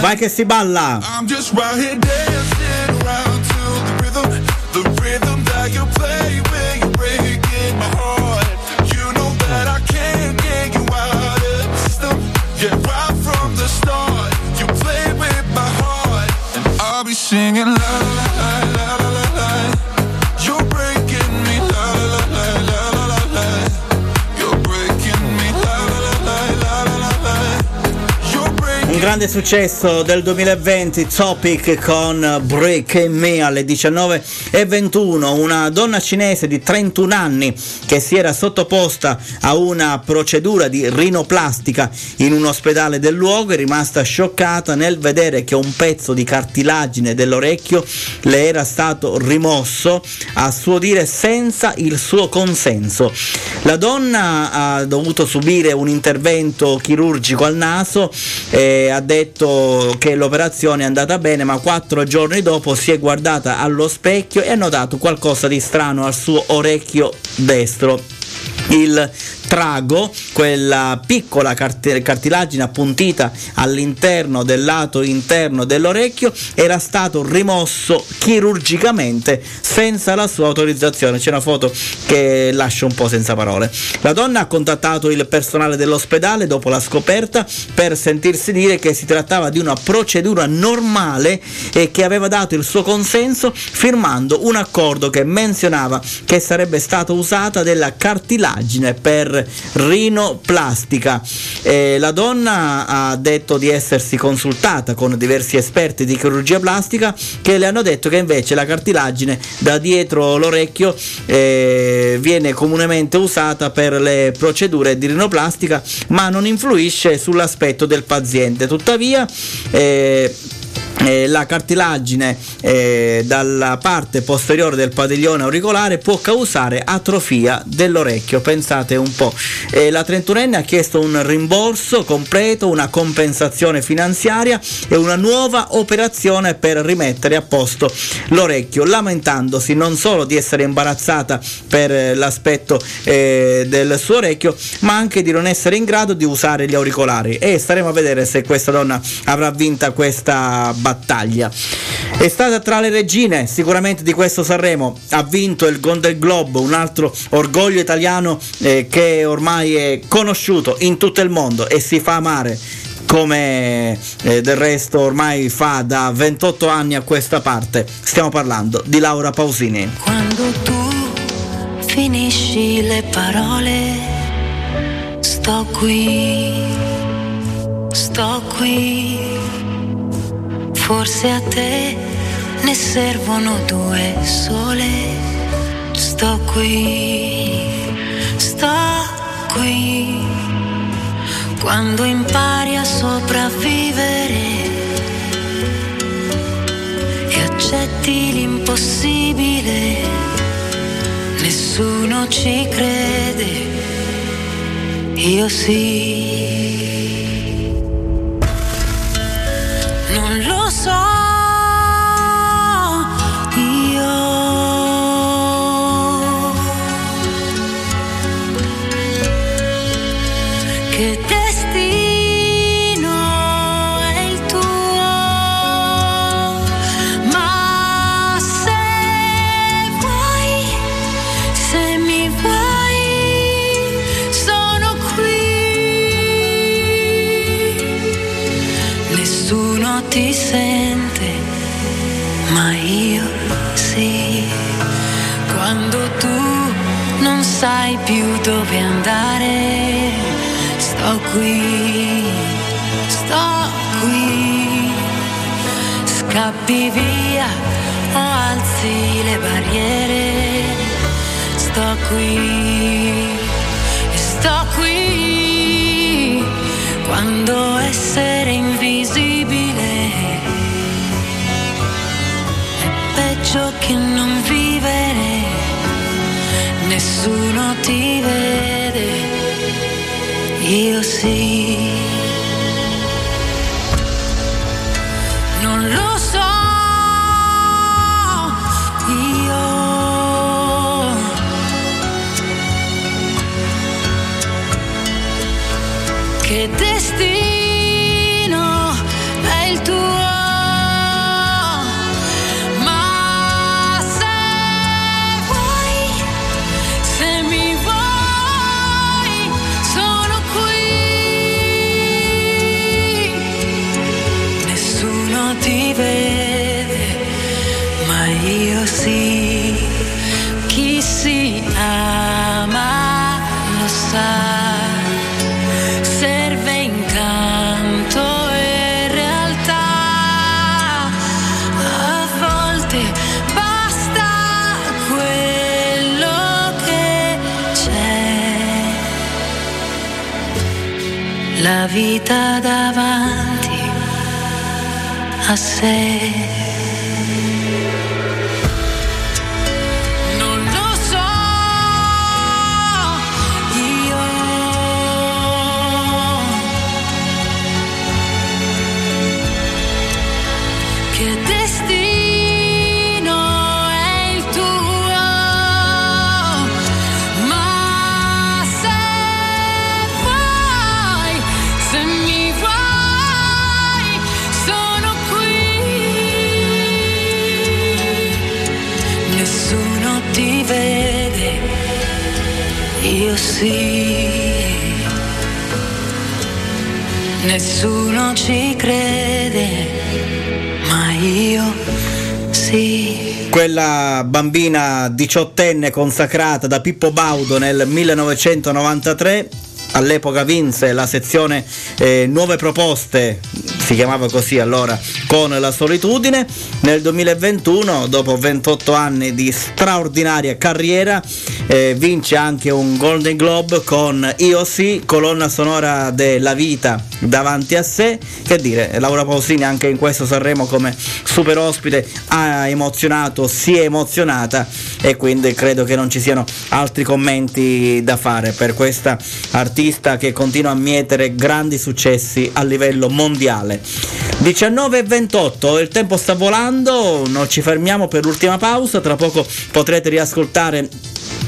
Vai che si balla! I'm just right here grande successo del 2020, Topic con Break Me alle 19.21, una donna cinese di 31 anni che si era sottoposta a una procedura di rinoplastica in un ospedale del luogo è rimasta scioccata nel vedere che un pezzo di cartilagine dell'orecchio le era stato rimosso a suo dire senza il suo consenso. La donna ha dovuto subire un intervento chirurgico al naso e ha detto che l'operazione è andata bene, ma quattro giorni dopo si è guardata allo specchio e ha notato qualcosa di strano al suo orecchio destro. Il trago, quella piccola cart- cartilagine appuntita all'interno del lato interno dell'orecchio, era stato rimosso chirurgicamente senza la sua autorizzazione. C'è una foto che lascia un po' senza parole. La donna ha contattato il personale dell'ospedale dopo la scoperta per sentirsi dire che si trattava di una procedura normale e che aveva dato il suo consenso firmando un accordo che menzionava che sarebbe stata usata della cartilagine per rinoplastica. Eh, la donna ha detto di essersi consultata con diversi esperti di chirurgia plastica che le hanno detto che invece la cartilagine da dietro l'orecchio eh, viene comunemente usata per le procedure di rinoplastica ma non influisce sull'aspetto del paziente. Tuttavia eh, eh, la cartilagine eh, dalla parte posteriore del padiglione auricolare può causare atrofia dell'orecchio. Pensate un po'. Eh, la 31enne ha chiesto un rimborso completo, una compensazione finanziaria e una nuova operazione per rimettere a posto l'orecchio, lamentandosi non solo di essere imbarazzata per eh, l'aspetto eh, del suo orecchio, ma anche di non essere in grado di usare gli auricolari. E staremo a vedere se questa donna avrà vinta questa battaglia. È stata tra le regine sicuramente di questo Sanremo, ha vinto il Golden Globe, un altro orgoglio italiano eh, che ormai è conosciuto in tutto il mondo e si fa amare come eh, del resto ormai fa da 28 anni a questa parte. Stiamo parlando di Laura Pausini. Quando tu finisci le parole, sto qui, sto qui. Forse a te ne servono due sole. Sto qui, sto qui. Quando impari a sopravvivere e accetti l'impossibile, nessuno ci crede. Io sì. Non lo so. Sai più dove andare, sto qui, sto qui. Scappi via o alzi le barriere, sto qui, sto qui. Quando essere invisibile è peggio che non vivere, nessuno ti vede, io sì. Non lo so, vita davanti a sé. Io sì. Nessuno ci crede, ma io sì. Quella bambina diciottenne consacrata da Pippo Baudo nel 1993 all'epoca vinse la sezione eh, Nuove Proposte, si chiamava così allora, con la solitudine. Nel 2021, dopo 28 anni di straordinaria carriera, eh, vince anche un Golden Globe con Io sì, colonna sonora della vita davanti a sé. Che dire, Laura Pausini anche in questo Sanremo come super ospite ha emozionato, si è emozionata e quindi credo che non ci siano altri commenti da fare per questa artista che continua a mietere grandi successi a livello mondiale. 19 e 28, il tempo sta volando, non ci fermiamo per l'ultima pausa, tra poco potrete riascoltare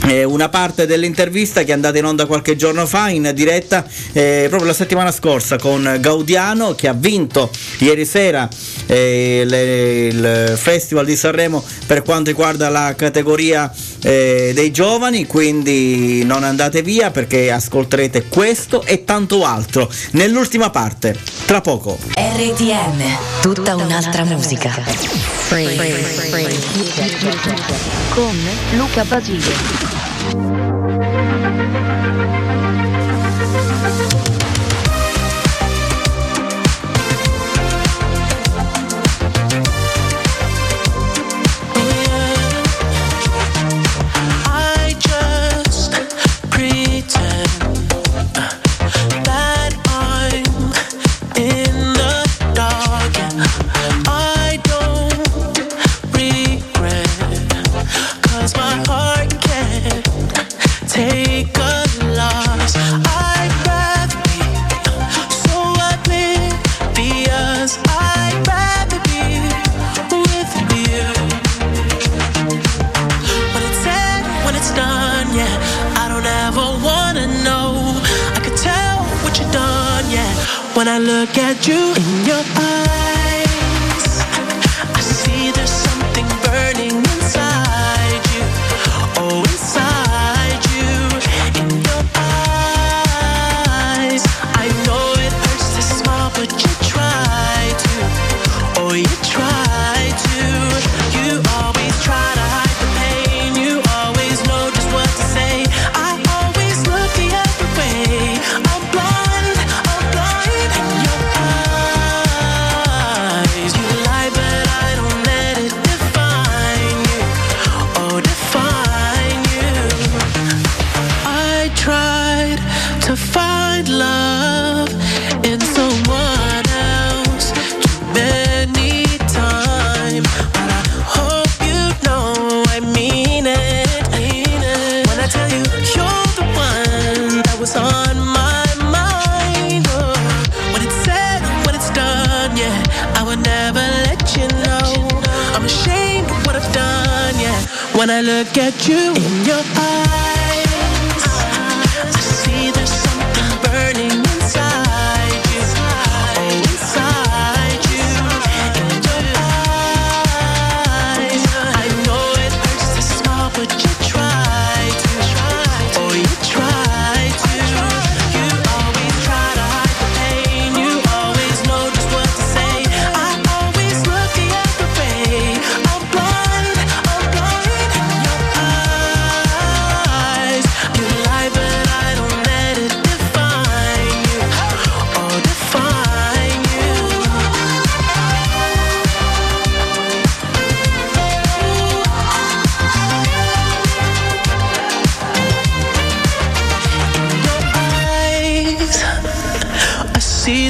eh, una parte dell'intervista che è andata in onda qualche giorno fa in diretta eh, proprio la settimana scorsa con Gaudiano che ha vinto ieri sera eh, le- il Festival di Sanremo per quanto riguarda la categoria eh, dei giovani quindi non andate via perché ascolterete questo e tanto altro nell'ultima parte tra poco RTM, tutta un'altra musica. Con Luca Basile. I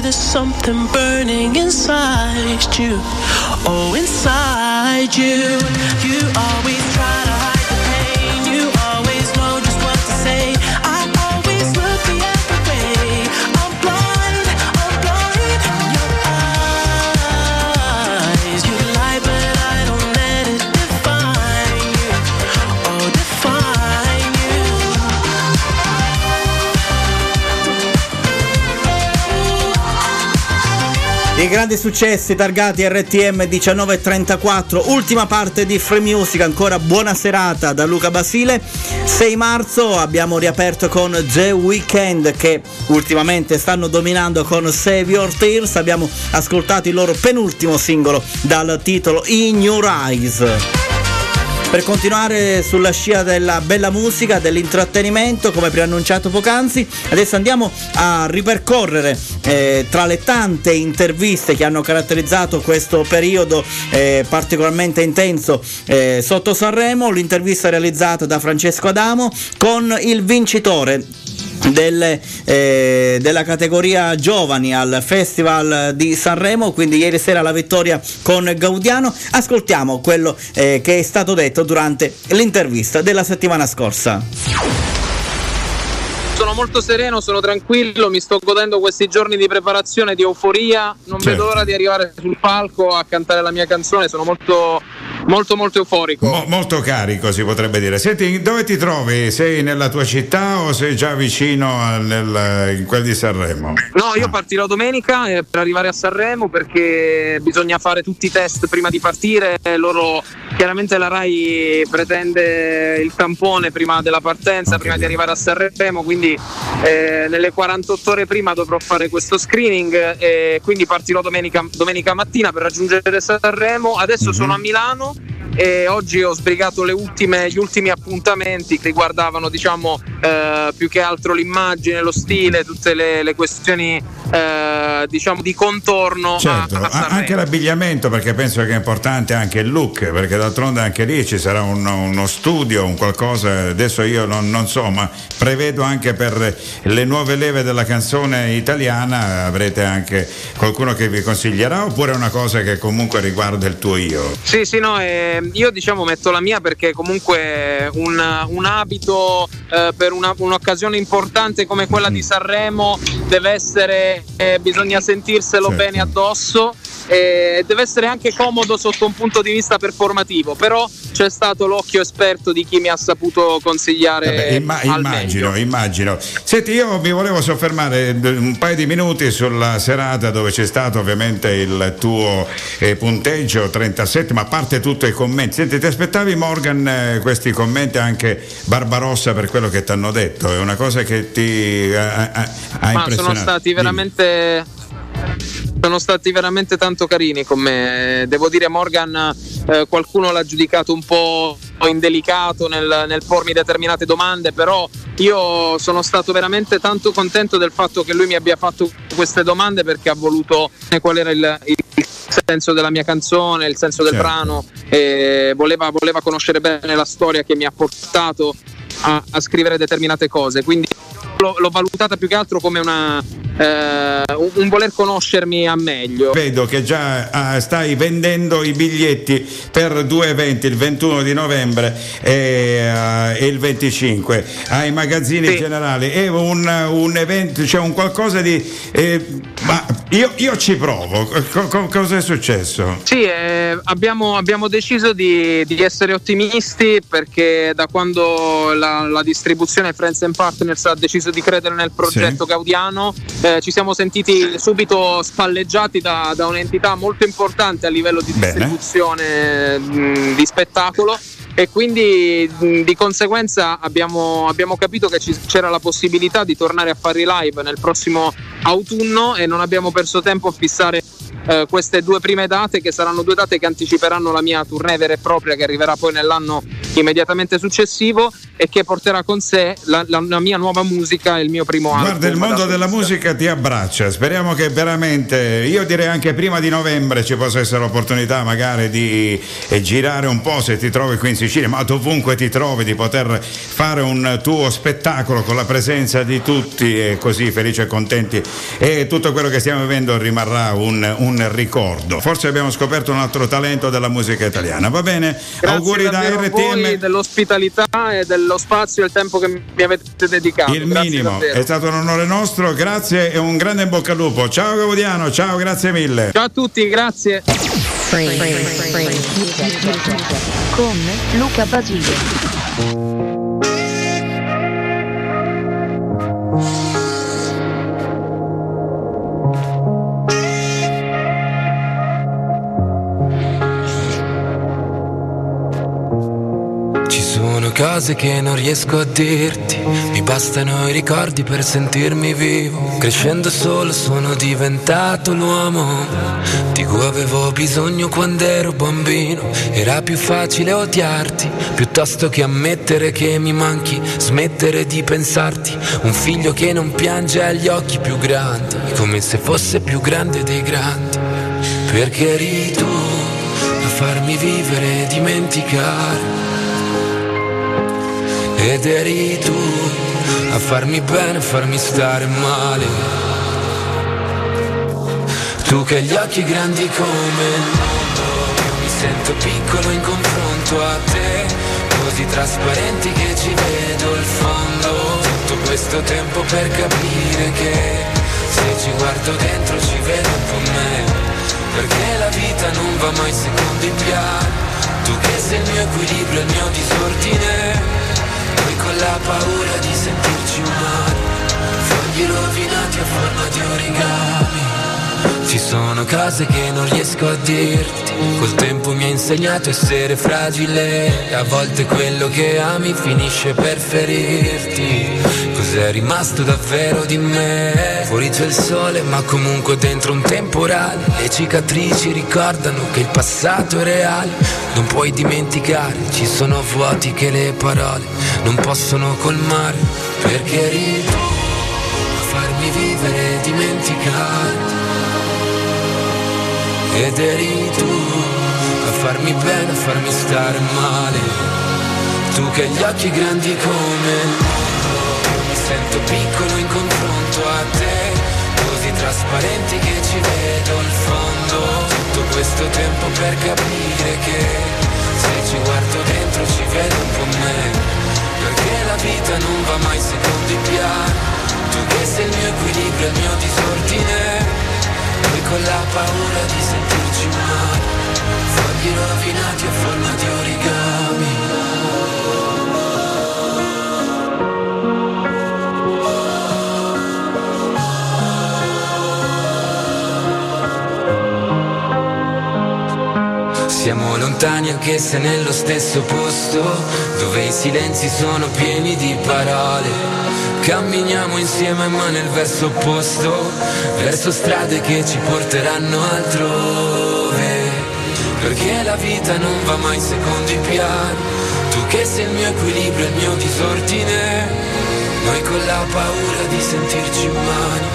there's something burning inside you. Oh, inside you. You always try I grandi successi targati RTM 1934, ultima parte di Free Music, ancora buona serata da Luca Basile. 6 marzo abbiamo riaperto con The Weeknd che ultimamente stanno dominando con Save Your Tears, abbiamo ascoltato il loro penultimo singolo dal titolo In Your Eyes. Per continuare sulla scia della bella musica, dell'intrattenimento, come preannunciato poc'anzi, adesso andiamo a ripercorrere eh, tra le tante interviste che hanno caratterizzato questo periodo eh, particolarmente intenso eh, sotto Sanremo, l'intervista realizzata da Francesco Adamo con il vincitore delle, eh, della categoria giovani al Festival di Sanremo, quindi ieri sera la vittoria con Gaudiano. Ascoltiamo quello eh, che è stato detto durante l'intervista della settimana scorsa. Sono molto sereno, sono tranquillo, mi sto godendo questi giorni di preparazione, di euforia. Non Certo. vedo l'ora di arrivare sul palco a cantare la mia canzone, sono molto molto molto euforico. Mo- molto carico si potrebbe dire. Senti, dove ti trovi? Sei nella tua città o sei già vicino a- nel- in quel di Sanremo? No, io partirò domenica eh, per arrivare a Sanremo perché bisogna fare tutti i test prima di partire. Loro chiaramente la RAI pretende il tampone prima della partenza, prima di arrivare a Sanremo, quindi eh, nelle 48 ore prima dovrò fare questo screening e quindi partirò domenica, domenica mattina per raggiungere Sanremo. Adesso sono a Milano e oggi ho sbrigato ultime- gli ultimi appuntamenti che riguardavano diciamo eh, più che altro l'immagine, lo stile, tutte le, le questioni eh, diciamo di contorno Certo, a, a- anche l'abbigliamento perché penso che è importante anche il look, perché d'altronde anche lì ci sarà uno, uno studio, un qualcosa, adesso io non, non so, ma prevedo anche per le nuove leve della canzone italiana avrete anche qualcuno che vi consiglierà oppure è una cosa che comunque riguarda il tuo io? Sì, sì, no, eh, io diciamo metto la mia perché comunque un, un abito eh, per una- un'occasione importante come quella di Sanremo deve essere, eh, bisogna sentirselo Certo. bene addosso e deve essere anche comodo sotto un punto di vista performativo, però c'è stato l'occhio esperto di chi mi ha saputo consigliare Vabbè, imma- immagino, meglio. immagino. Senti, io mi volevo soffermare un paio di minuti sulla serata dove c'è stato ovviamente il tuo eh, punteggio 37, ma a parte tutto i commenti. Senti, ti aspettavi Morgan eh, questi commenti anche Barbarossa per quello che ti hanno detto? È una cosa che ti ha, ha- ha Ma impressionato? sono stati Dimmi. Sono stati veramente tanto carini con me. Devo dire, Morgan, eh, qualcuno l'ha giudicato un po' indelicato nel, nel pormi determinate domande, però io sono stato veramente tanto contento del fatto che lui mi abbia fatto queste domande perché ha voluto sapere qual era il, il senso della mia canzone, il senso del Certo. brano, e voleva, voleva conoscere bene la storia che mi ha portato a, a scrivere determinate cose. Quindi l'ho, valutata più che altro come una, eh, un, un voler conoscermi a meglio. Vedo che già ah, stai vendendo i biglietti per due eventi, il 21 di novembre e, e il 25 ai magazzini generali. È un, un evento, cioè un qualcosa di. eh, ma io, io ci provo. Co- co- cosa è successo? Sì, eh, abbiamo, abbiamo deciso di, di essere ottimisti perché da quando la, la distribuzione Friends and Partners ha deciso di credere nel progetto Sì. Gaudiano. Eh, ci siamo sentiti subito spalleggiati da, da un'entità molto importante a livello di distribuzione mh, di spettacolo. E quindi mh, di conseguenza abbiamo, abbiamo capito che ci- c'era la possibilità di tornare a fare i live nel prossimo autunno e non abbiamo perso tempo a fissare eh, queste due prime date che saranno due date che anticiperanno la mia tournée vera e propria che arriverà poi nell'anno immediatamente successivo e che porterà con sé la, la- la mia nuova musica e il mio primo album. Guarda, il mondo della musica ti abbraccia. Speriamo che veramente, io direi anche prima di novembre ci possa essere l'opportunità magari di eh, girare un po' se ti trovi qui in Sicilia, ma dovunque ti trovi, di poter fare un tuo spettacolo con la presenza di tutti e così felici e contenti. E tutto quello che stiamo vivendo rimarrà un, un ricordo. Forse abbiamo scoperto un altro talento della musica italiana. Va bene? Grazie Auguri da RTM. voi dell'ospitalità e dello spazio e il tempo che mi avete dedicato. Il Grazie minimo, davvero. è stato un onore nostro, grazie e un grande in bocca al lupo. Ciao Gaudiano, ciao, grazie mille. Ciao a tutti, grazie. Con Luca Basile. Cose che non riesco a dirti, mi bastano i ricordi per sentirmi vivo. Crescendo solo sono diventato l'uomo di cui avevo bisogno quando ero bambino. Era più facile odiarti piuttosto che ammettere che mi manchi, smettere di pensarti. Un figlio che non piange ha gli occhi più grandi, come se fosse più grande dei grandi. Perché eri tu a farmi vivere e dimenticare. Ed eri tu a farmi bene, a farmi stare male. Tu che hai gli occhi grandi come il mondo, io mi sento piccolo in confronto a te, così trasparenti che ci vedo il fondo. Tutto questo tempo per capire che se ci guardo dentro ci vedo un po' me, perché la vita non va mai secondo in piano. Tu che sei il mio equilibrio, il mio disordine. Con la paura di sentirci umani. Fogli rovinati a forma di origami. Ci sono cose che non riesco a dirti. Col tempo mi ha insegnato a essere fragile. E a volte quello che ami finisce per ferirti Cos'è rimasto davvero di me? Fuori c'è il sole ma comunque dentro un temporale Le cicatrici ricordano che il passato è reale Non puoi dimenticare, ci sono vuoti che le parole non possono colmare Perché eri tu a farmi vivere dimenticare ed eri tu a farmi bene, a farmi stare male. Tu che hai gli occhi grandi come sento piccolo in confronto a te, così trasparenti che ci vedo il fondo. Tutto questo tempo per capire che se ci guardo dentro ci vedo un po' me, perché la vita non va mai secondo i piani. Tu che sei il mio equilibrio, il mio disordine. Noi con la paura di sentirci male Fogli rovinati a forma di origami Siamo lontani anche se nello stesso posto Dove i silenzi sono pieni di parole. Camminiamo insieme ma nel verso opposto Verso strade che ci porteranno altrove. Perché la vita non va mai secondo i piani. Tu che sei il mio equilibrio, il mio disordine Noi con la paura di sentirci umani.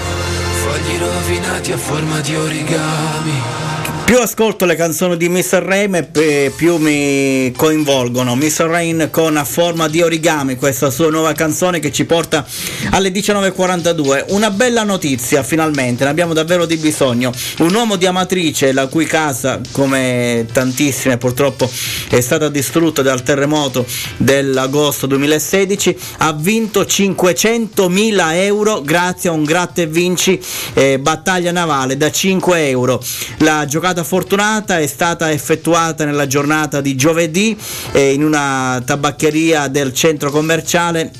Fogli rovinati a forma di origami Più ascolto le canzoni di Mr. Rain e più mi coinvolgono. Mr. Rain con A forma di origami, questa sua nuova canzone che ci porta alle 19.42. Una bella notizia finalmente, ne abbiamo davvero di bisogno. Un uomo di Amatrice, la cui casa, come tantissime purtroppo, è stata distrutta dal terremoto dell'agosto 2016, ha vinto 500.000 euro grazie a un gratta e vinci eh, battaglia navale da 5 euro. La giocata fortunata è stata effettuata nella giornata di giovedì eh, in una tabaccheria del centro commerciale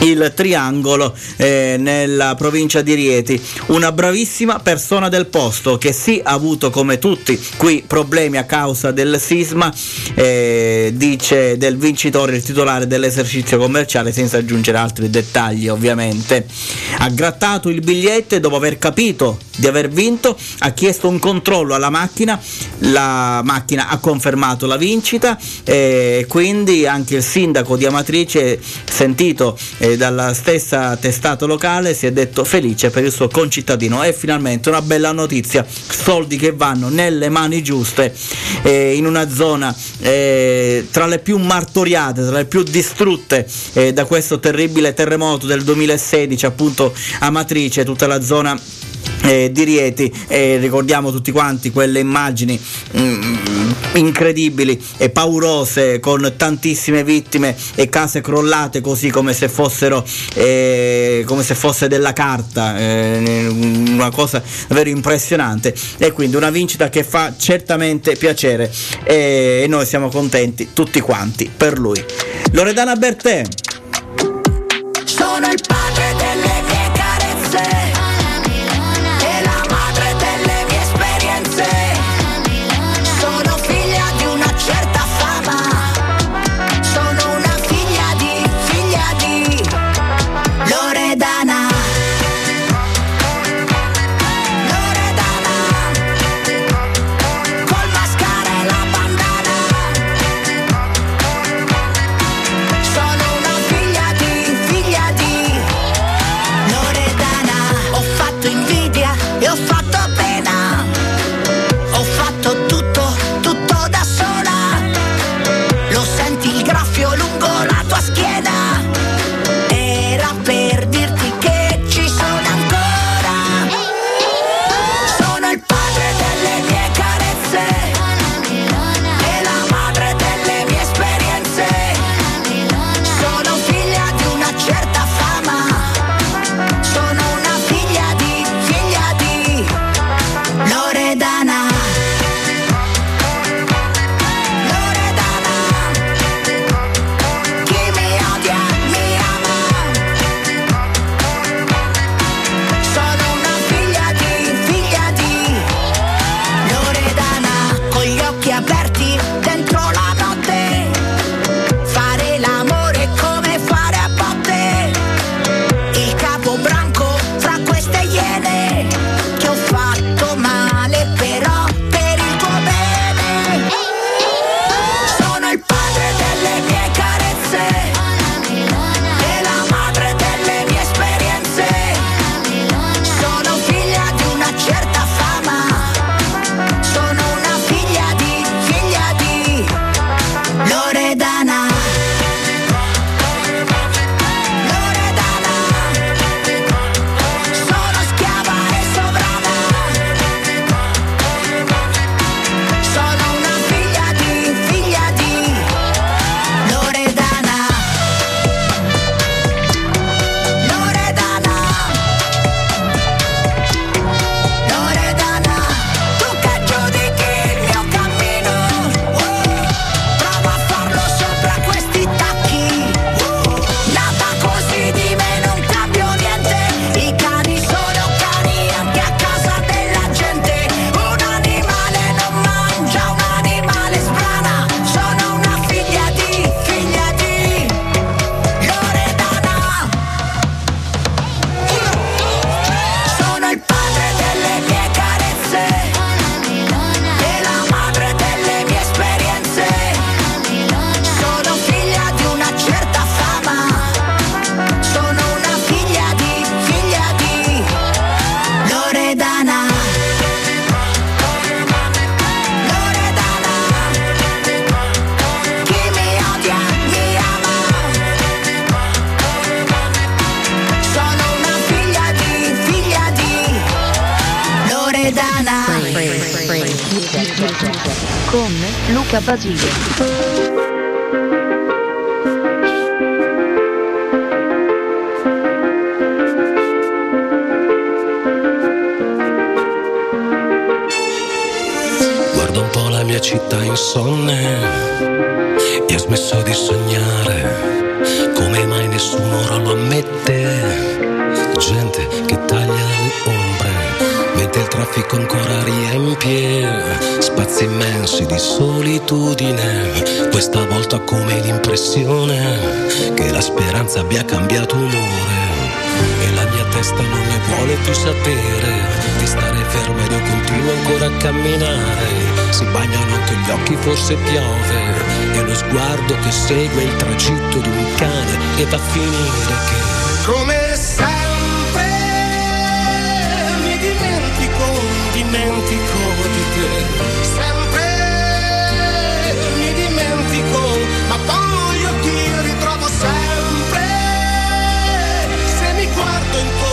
il triangolo eh, nella provincia di Rieti. Una bravissima persona del posto che sì ha avuto come tutti qui problemi a causa del sisma eh, dice del vincitore il titolare dell'esercizio commerciale senza aggiungere altri dettagli ovviamente. Ha grattato il biglietto e dopo aver capito di aver vinto ha chiesto un controllo alla macchina. La macchina ha confermato la vincita e quindi anche il sindaco di Amatrice sentito eh, dalla stessa testata locale si è detto felice per il suo concittadino. È finalmente una bella notizia soldi che vanno nelle mani giuste eh, in una zona eh, tra le più martoriate tra le più distrutte eh, da questo terribile terremoto del 2016 appunto Amatrice tutta la zona eh, di Rieti e ricordiamo tutti quanti quelle immagini mm, incredibili e paurose con tantissime vittime e case crollate così come se fossero eh, come se fosse della carta eh, una cosa davvero impressionante. E quindi una vincita che fa certamente piacere e noi siamo contenti tutti quanti per lui. Loredana Bertè. Sono il padre camminare. Si bagnano anche gli occhi, forse piove. E lo sguardo che segue il tragitto di un cane e va a finire che. Come sempre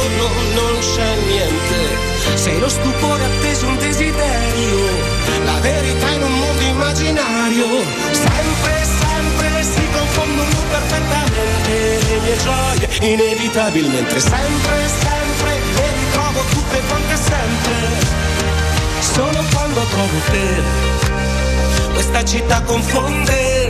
intorno non c'è niente. Sei lo stupore atteso, un desiderio. La verità in un mondo immaginario. Sempre, sempre si confondono perfettamente le mie gioie, inevitabilmente. Sempre, sempre le ritrovo tutte quante sempre. Solo quando trovo te questa città confonde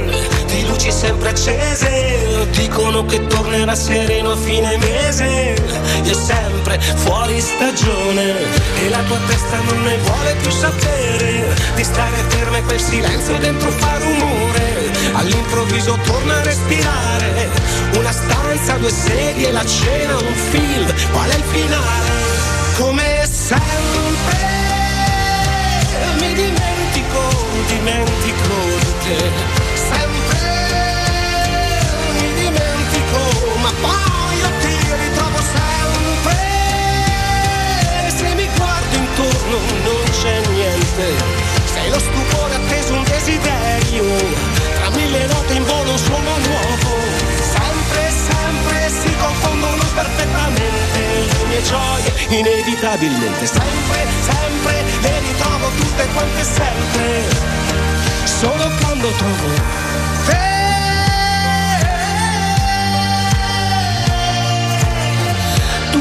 di luci sempre accese dicono che tornerà sereno a fine mese. Io sempre fuori stagione e la tua testa non ne vuole più sapere. Di stare ferma e quel silenzio dentro fa rumore. All'improvviso torna a respirare. Una stanza due sedie la cena un film. Qual è il finale? Come sempre mi dimentico, dimentico di te. Poi io ti ritrovo sempre. Se mi guardo intorno non c'è niente. Sei lo stupore atteso, un desiderio. Tra mille note in volo un suono nuovo. Sempre, sempre si confondono perfettamente le mie gioie, inevitabilmente. Sempre, sempre le ritrovo tutte quante sempre. Solo quando trovo te.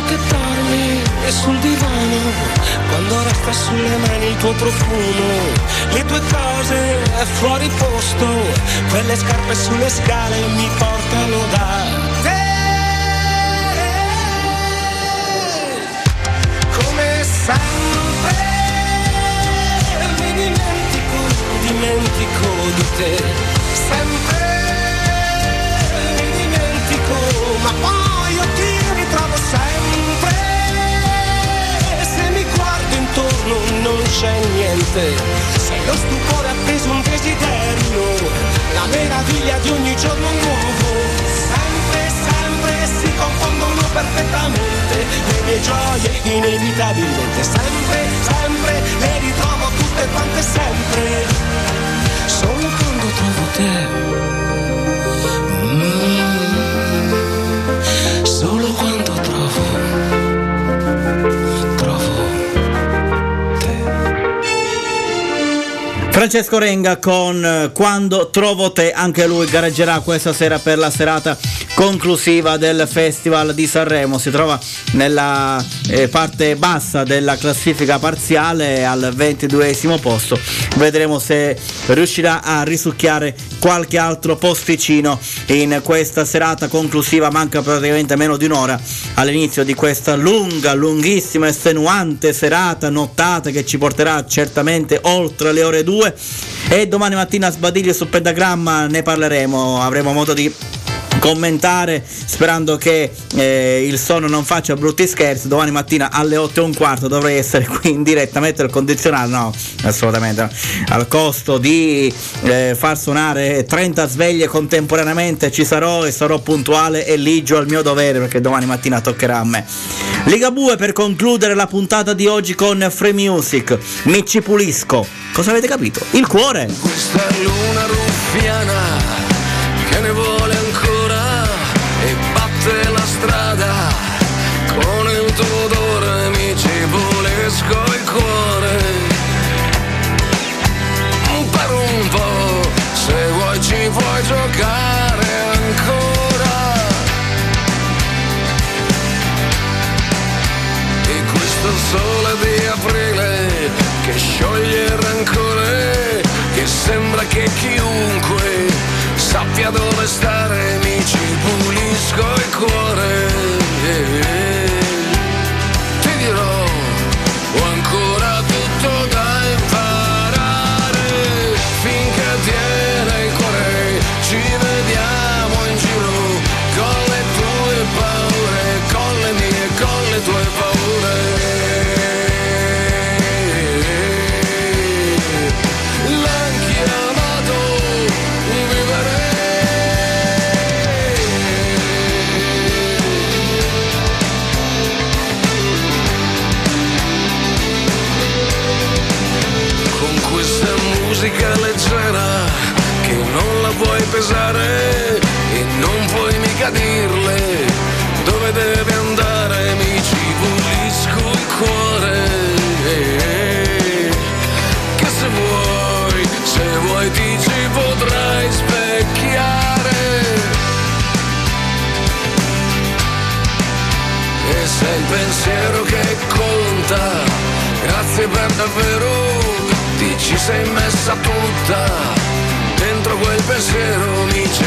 Che dormi e sul divano, quando resta sulle mani il tuo profumo, le tue cose fuori posto, quelle scarpe sulle scale mi portano da te. Come sempre mi dimentico, dimentico di te. Sempre c'è niente. Sei lo stupore appeso, un desiderio, la meraviglia di ogni giorno nuovo. Sempre, sempre si confondono perfettamente le mie gioie, inevitabilmente. Sempre, sempre le ritrovo tutte quante sempre. Solo quando trovo te. Francesco Renga con eh, Quando trovo te, anche lui gareggerà questa sera per la serata conclusiva del Festival di Sanremo. Si trova nella eh, parte bassa della classifica parziale al 22 posto. Vedremo se riuscirà a risucchiare qualche altro posticino in questa serata conclusiva. Manca praticamente meno di un'ora all'inizio di questa lunga, lunghissima, estenuante serata, nottata che ci porterà certamente oltre le ore 2 e domani mattina a Sbadiglio su Pentagramma ne parleremo, avremo modo di commentare sperando che eh, il sonno non faccia brutti scherzi. Domani mattina alle 8 e un quarto dovrei essere qui in diretta mettere il condizionale no assolutamente no. al costo di eh, far suonare 30 sveglie contemporaneamente ci sarò e sarò puntuale e ligio al mio dovere perché domani mattina toccherà a me. Ligabue per concludere la puntata di oggi con Free Music. Mi ci pulisco. Cosa avete capito? il cuore. Questa luna ruffiana pulisco pesare e non puoi mica dirle dove deve andare mi ci pulisco il cuore che se vuoi se vuoi ti ci potrai specchiare e se è il pensiero che conta Grazie per davvero, ti ci sei messa tutta. Quel pensiero mi ci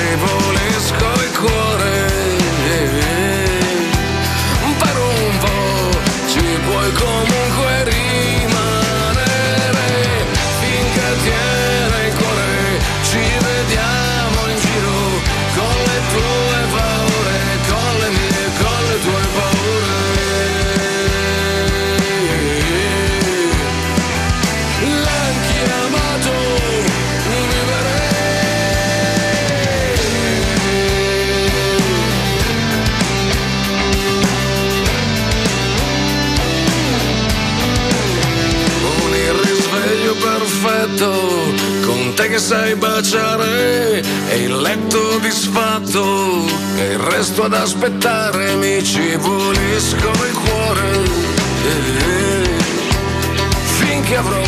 perfetto, con te che sai baciare e il letto disfatto e il resto ad aspettare mi ci pulisco il cuore. Finché avrò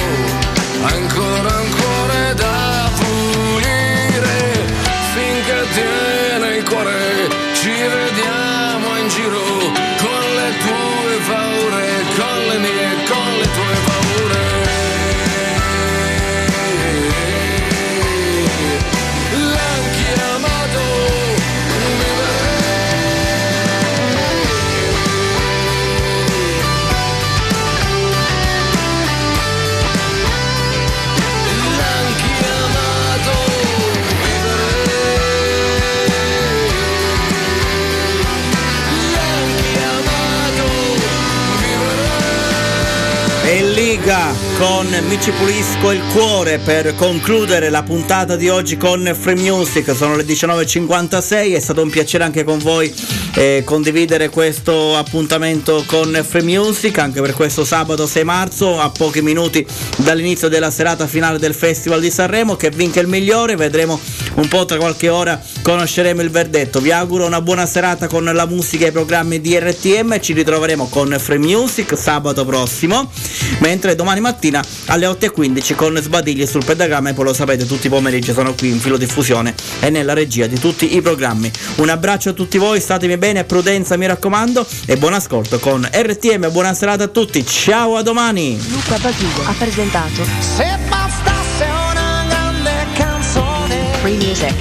ancora un cuore da pulire, finché tiene il cuore, ci vediamo in giro con le tue paure, Liga con Mi ci pulisco il cuore per concludere la puntata di oggi con Free Music. Sono le 19.56, è stato un piacere anche con voi eh, condividere questo appuntamento con Free Music anche per questo sabato 6 marzo, a pochi minuti dall'inizio della serata finale del Festival di Sanremo. Che vinca il migliore, vedremo un po' tra qualche ora, conosceremo il verdetto. Vi auguro una buona serata con la musica e i programmi di RTM. Ci ritroveremo con Free Music sabato prossimo, mentre domani mattina alle 8.15 con Sbadigli sul pedagramma e poi lo sapete tutti i pomeriggi sono qui in filo diffusione e nella regia di tutti i programmi. Un abbraccio a tutti voi, statemi bene, prudenza mi raccomando e buon ascolto con RTM, buona serata a tutti, ciao a domani! Luca Basile ha presentato Se bastasse una grande canzone Free Music.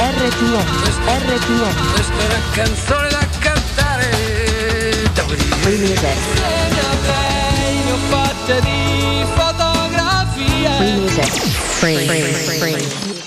RTM, RTM, Questa è una canzone da cantare. Free Music, ho fatte di fotografie Free Music, Free, free, free.